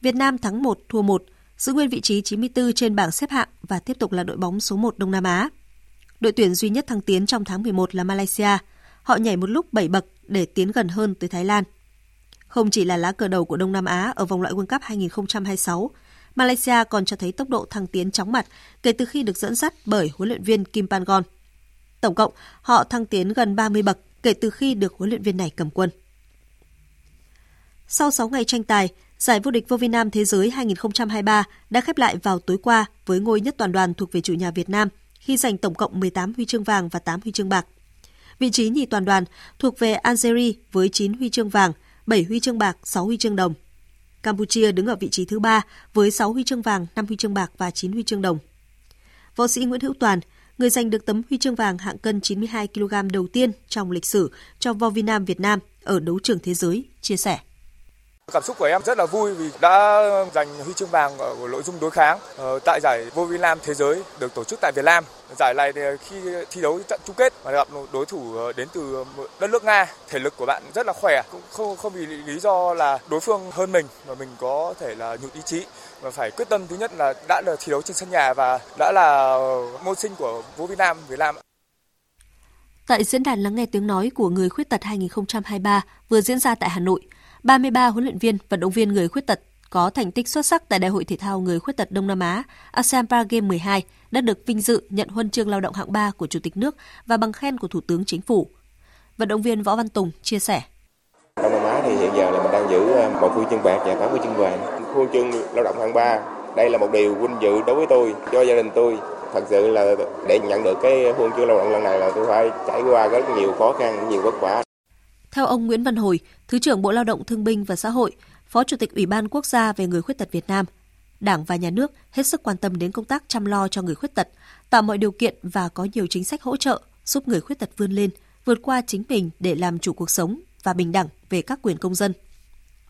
Việt Nam thắng 1 thua 1, giữ nguyên vị trí 94 trên bảng xếp hạng và tiếp tục là đội bóng số 1 Đông Nam Á. Đội tuyển duy nhất thăng tiến trong tháng 11 là Malaysia. Họ nhảy một lúc 7 bậc để tiến gần hơn tới Thái Lan. Không chỉ là lá cờ đầu của Đông Nam Á ở vòng loại World Cup 2026, Malaysia còn cho thấy tốc độ thăng tiến chóng mặt kể từ khi được dẫn dắt bởi huấn luyện viên Kim Pangon. Tổng cộng, họ thăng tiến gần 30 bậc kể từ khi được huấn luyện viên này cầm quân. Sau 6 ngày tranh tài, Giải vô địch vô vi nam thế giới 2023 đã khép lại vào tối qua với ngôi nhất toàn đoàn thuộc về chủ nhà Việt Nam khi giành tổng cộng 18 huy chương vàng và 8 huy chương bạc. Vị trí nhì toàn đoàn thuộc về Algeria với 9 huy chương vàng, 7 huy chương bạc, 6 huy chương đồng. Campuchia đứng ở vị trí thứ ba với 6 huy chương vàng, 5 huy chương bạc và 9 huy chương đồng. Võ sĩ Nguyễn Hữu Toàn, người giành được tấm huy chương vàng hạng cân 92 kg đầu tiên trong lịch sử cho võ vi nam Việt Nam ở đấu trường thế giới, chia sẻ. Cảm xúc của em rất là vui vì đã giành huy chương vàng ở nội dung đối kháng ờ, tại giải vô vi nam thế giới được tổ chức tại Việt Nam. Giải này thì khi thi đấu trận chung kết mà gặp đối thủ ờ, đến từ đất nước Nga, thể lực của bạn rất là khỏe, cũng không không vì lý do là đối phương hơn mình mà mình có thể là nhụt ý chí và phải quyết tâm thứ nhất là đã là thi đấu trên sân nhà và đã là môn sinh của vô vi nam Việt Nam. Tại diễn đàn lắng nghe tiếng nói của người khuyết tật 2023 vừa diễn ra tại Hà Nội, 33 huấn luyện viên, vận động viên người khuyết tật có thành tích xuất sắc tại Đại hội Thể thao Người Khuyết tật Đông Nam Á ASEAN Paragame 12 đã được vinh dự nhận huân chương lao động hạng 3 của Chủ tịch nước và bằng khen của Thủ tướng Chính phủ. Vận động viên Võ Văn Tùng chia sẻ. Đông Nam Á thì hiện giờ là mình đang giữ ờ, một huy chương bạc và tám huy chương vàng. Huân chương lao động hạng 3, đây là một điều vinh dự đối với tôi, cho gia đình tôi. Thật sự là để nhận được cái huân chương lao động lần này là tôi phải trải qua rất nhiều khó khăn, nhiều vất vả. Theo ông Nguyễn Văn Hồi, Thứ trưởng Bộ Lao động Thương binh và Xã hội, Phó Chủ tịch Ủy ban Quốc gia về người khuyết tật Việt Nam, Đảng và Nhà nước hết sức quan tâm đến công tác chăm lo cho người khuyết tật, tạo mọi điều kiện và có nhiều chính sách hỗ trợ giúp người khuyết tật vươn lên, vượt qua chính mình để làm chủ cuộc sống và bình đẳng về các quyền công dân.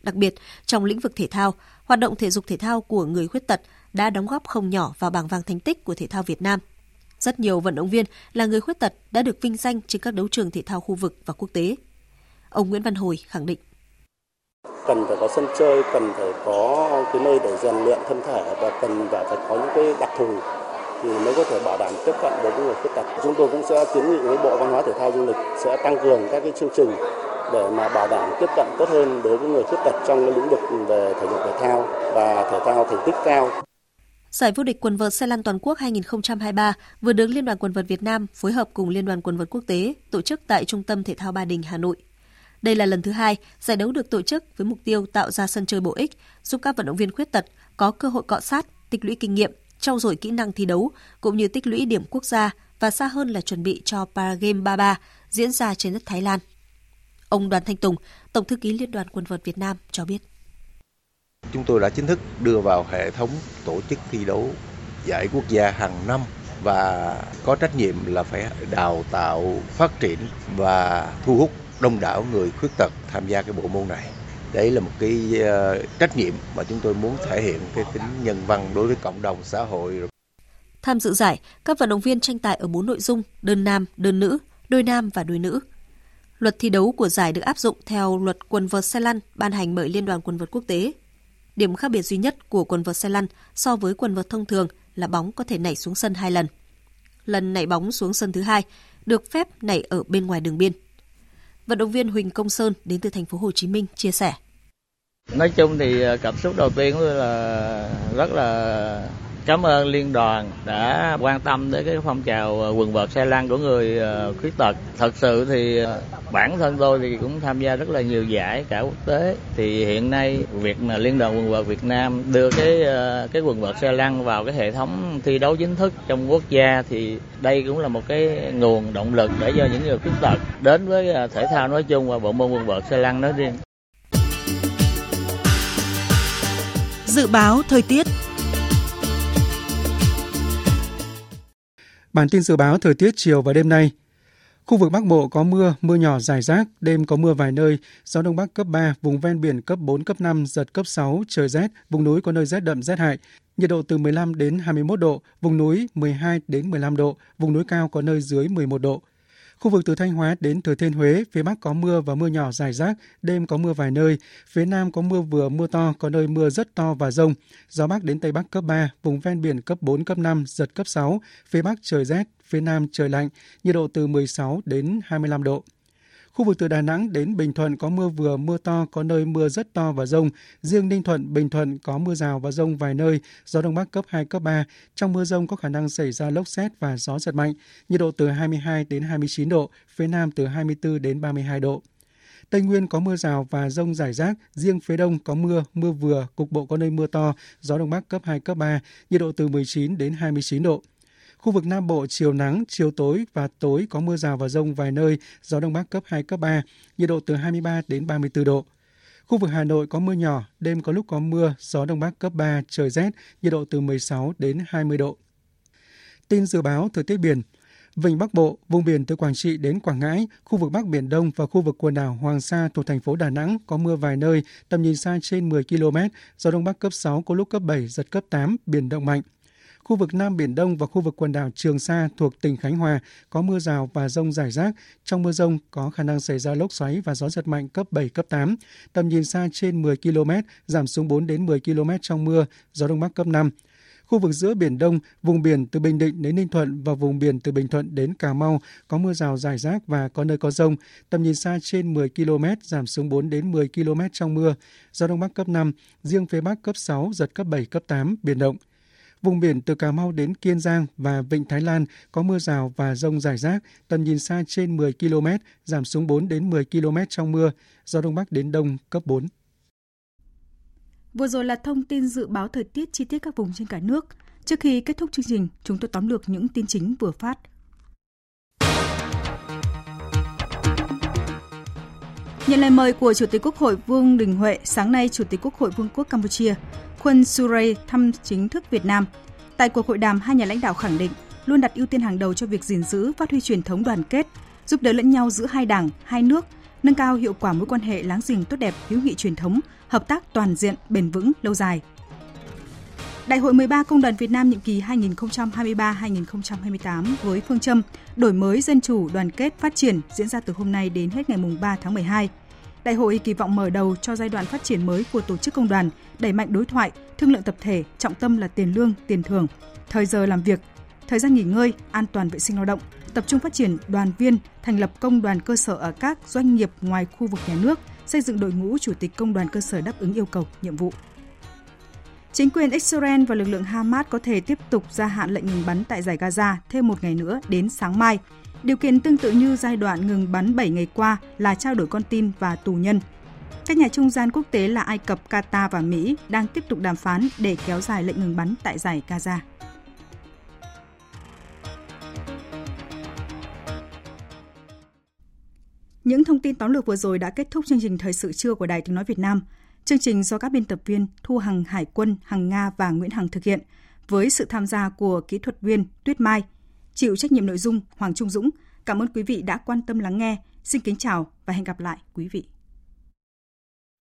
Đặc biệt, trong lĩnh vực thể thao, hoạt động thể dục thể thao của người khuyết tật đã đóng góp không nhỏ vào bảng vàng thành tích của thể thao Việt Nam. Rất nhiều vận động viên là người khuyết tật đã được vinh danh trên các đấu trường thể thao khu vực và quốc tế. Ông Nguyễn Văn Hồi khẳng định. Cần phải có sân chơi, cần phải có cái nơi để rèn luyện thân thể và cần phải, phải có những cái đặc thù thì mới có thể bảo đảm tiếp cận đối với người khuyết tật. Chúng tôi cũng sẽ kiến nghị với Bộ Văn hóa Thể thao Du lịch sẽ tăng cường các cái chương trình để mà bảo đảm tiếp cận tốt hơn đối với người khuyết tật trong cái lĩnh vực về thể dục thể thao và thể thao thành tích cao. Giải vô địch quần vợt xe lăn toàn quốc 2023 vừa được Liên đoàn quần vợt Việt Nam phối hợp cùng Liên đoàn quần vợt quốc tế tổ chức tại Trung tâm Thể thao Ba Đình, Hà Nội. Đây là lần thứ hai giải đấu được tổ chức với mục tiêu tạo ra sân chơi bổ ích, giúp các vận động viên khuyết tật có cơ hội cọ sát, tích lũy kinh nghiệm, trau dồi kỹ năng thi đấu, cũng như tích lũy điểm quốc gia và xa hơn là chuẩn bị cho Paragame 33 diễn ra trên đất Thái Lan. Ông Đoàn Thanh Tùng, Tổng thư ký Liên đoàn Quần vợt Việt Nam cho biết. Chúng tôi đã chính thức đưa vào hệ thống tổ chức thi đấu giải quốc gia hàng năm và có trách nhiệm là phải đào tạo, phát triển và thu hút đông đảo người khuyết tật tham gia cái bộ môn này. Đấy là một cái ờ, trách nhiệm mà chúng tôi muốn thể hiện cái tính nhân văn đối với cộng đồng xã hội. Tham dự giải, các vận động viên tranh tài ở bốn nội dung đơn nam, đơn nữ, đôi nam và đôi nữ. Luật thi đấu của giải được áp dụng theo luật quần vợt xe lăn ban hành bởi Liên đoàn quần vợt quốc tế. Điểm khác biệt duy nhất của quần vợt xe lăn so với quần vợt thông thường là bóng có thể nảy xuống sân hai lần. Lần nảy bóng xuống sân thứ hai được phép nảy ở bên ngoài đường biên. Vận động viên Huỳnh Công Sơn đến từ thành phố Hồ Chí Minh chia sẻ. Nói chung thì à, cảm xúc đầu tiên là rất là cảm ơn liên đoàn đã quan tâm đến cái phong trào ờ, quần vợt xe lăn của người ờ, khuyết tật. Thật sự thì ờ, bản thân tôi thì cũng tham gia rất là nhiều giải cả quốc tế. Thì hiện nay việc mà liên đoàn quần vợt Việt Nam đưa cái cái quần vợt xe lăn vào cái hệ thống thi đấu chính thức trong quốc gia thì đây cũng là một cái nguồn động lực để cho những người khuyết tật đến với thể thao nói chung và bộ môn quần vợt xe lăn nói riêng. Dự báo thời tiết Bản tin dự báo thời tiết chiều và đêm nay. Khu vực Bắc Bộ có mưa, mưa nhỏ rải rác, đêm có mưa vài nơi, gió Đông Bắc cấp 3, vùng ven biển cấp 4, cấp 5, giật cấp 6, trời rét, vùng núi có nơi rét đậm rét hại, nhiệt độ từ 15 đến 21 độ, vùng núi 12 đến 15 độ, vùng núi cao có nơi dưới 11 độ. Khu vực từ Thanh Hóa đến Thừa Thiên Huế, phía Bắc có mưa và mưa nhỏ rải rác, đêm có mưa vài nơi, phía Nam có mưa vừa mưa to, có nơi mưa rất to và rông. Gió Bắc đến Tây Bắc cấp 3, vùng ven biển cấp 4, cấp 5, giật cấp 6, phía Bắc trời rét, phía Nam trời lạnh, nhiệt độ từ 16 đến 25 độ. Khu vực từ Đà Nẵng đến Bình Thuận có mưa vừa, mưa to, có nơi mưa rất to và rông. Riêng Ninh Thuận, Bình Thuận có mưa rào và rông vài nơi, gió Đông Bắc cấp 2, cấp 3. Trong mưa rông có khả năng xảy ra lốc xét và gió giật mạnh, nhiệt độ từ 22 đến 29 độ, phía Nam từ 24 đến 32 độ. Tây Nguyên có mưa rào và rông rải rác, riêng phía Đông có mưa, mưa vừa, cục bộ có nơi mưa to, gió Đông Bắc cấp 2, cấp 3, nhiệt độ từ 19 đến 29 độ. Khu vực Nam Bộ chiều nắng, chiều tối và tối có mưa rào và rông vài nơi, gió Đông Bắc cấp 2, cấp 3, nhiệt độ từ 23 đến 34 độ. Khu vực Hà Nội có mưa nhỏ, đêm có lúc có mưa, gió đông bắc cấp 3, trời rét, nhiệt độ từ 16 đến 20 độ. Tin dự báo thời tiết biển, Vịnh Bắc Bộ, vùng biển từ Quảng Trị đến Quảng Ngãi, khu vực Bắc Biển Đông và khu vực quần đảo Hoàng Sa thuộc thành phố Đà Nẵng có mưa vài nơi, tầm nhìn xa trên 10 km, gió Đông Bắc cấp 6, có lúc cấp 7, giật cấp 8, biển động mạnh. Khu vực Nam Biển Đông và khu vực quần đảo Trường Sa thuộc tỉnh Khánh Hòa có mưa rào và rông rải rác. Trong mưa rông có khả năng xảy ra lốc xoáy và gió giật mạnh cấp 7, cấp 8. Tầm nhìn xa trên 10 km, giảm xuống 4 đến 10 km trong mưa, gió Đông Bắc cấp 5. Khu vực giữa Biển Đông, vùng biển từ Bình Định đến Ninh Thuận và vùng biển từ Bình Thuận đến Cà Mau có mưa rào rải rác và có nơi có rông. Tầm nhìn xa trên 10 km, giảm xuống 4 đến 10 km trong mưa. Gió Đông Bắc cấp 5, riêng phía Bắc cấp 6, giật cấp 7, cấp 8, biển động. Vùng biển từ Cà Mau đến Kiên Giang và Vịnh Thái Lan có mưa rào và rông rải rác, tầm nhìn xa trên 10 km, giảm xuống 4 đến 10 km trong mưa, gió Đông Bắc đến Đông cấp 4. Vừa rồi là thông tin dự báo thời tiết chi tiết các vùng trên cả nước. Trước khi kết thúc chương trình, chúng tôi tóm lược những tin chính vừa phát. Nhận lời mời của Chủ tịch Quốc hội Vương Đình Huệ, sáng nay Chủ tịch Quốc hội Vương quốc Campuchia Khun Suray thăm chính thức Việt Nam. Tại cuộc hội đàm, hai nhà lãnh đạo khẳng định luôn đặt ưu tiên hàng đầu cho việc gìn giữ, phát huy truyền thống đoàn kết, giúp đỡ lẫn nhau giữa hai đảng, hai nước, nâng cao hiệu quả mối quan hệ láng giềng tốt đẹp, hữu nghị truyền thống, hợp tác toàn diện, bền vững, lâu dài. Đại hội 13 Công đoàn Việt Nam nhiệm kỳ 2023-2028 với phương châm đổi mới dân chủ, đoàn kết, phát triển diễn ra từ hôm nay đến hết ngày 3 tháng 12. Đại hội kỳ vọng mở đầu cho giai đoạn phát triển mới của tổ chức công đoàn, đẩy mạnh đối thoại, thương lượng tập thể, trọng tâm là tiền lương, tiền thưởng, thời giờ làm việc, thời gian nghỉ ngơi, an toàn vệ sinh lao động, tập trung phát triển đoàn viên, thành lập công đoàn cơ sở ở các doanh nghiệp ngoài khu vực nhà nước, xây dựng đội ngũ chủ tịch công đoàn cơ sở đáp ứng yêu cầu, nhiệm vụ. Chính quyền Israel và lực lượng Hamas có thể tiếp tục gia hạn lệnh ngừng bắn tại giải Gaza thêm một ngày nữa đến sáng mai. Điều kiện tương tự như giai đoạn ngừng bắn 7 ngày qua là trao đổi con tin và tù nhân. Các nhà trung gian quốc tế là Ai Cập, Qatar và Mỹ đang tiếp tục đàm phán để kéo dài lệnh ngừng bắn tại giải Gaza. Những thông tin tóm lược vừa rồi đã kết thúc chương trình Thời sự trưa của Đài Tiếng Nói Việt Nam. Chương trình do các biên tập viên Thu Hằng Hải quân, Hằng Nga và Nguyễn Hằng thực hiện với sự tham gia của kỹ thuật viên Tuyết Mai, chịu trách nhiệm nội dung Hoàng Trung Dũng. Cảm ơn quý vị đã quan tâm lắng nghe. Xin kính chào và hẹn gặp lại, quý vị.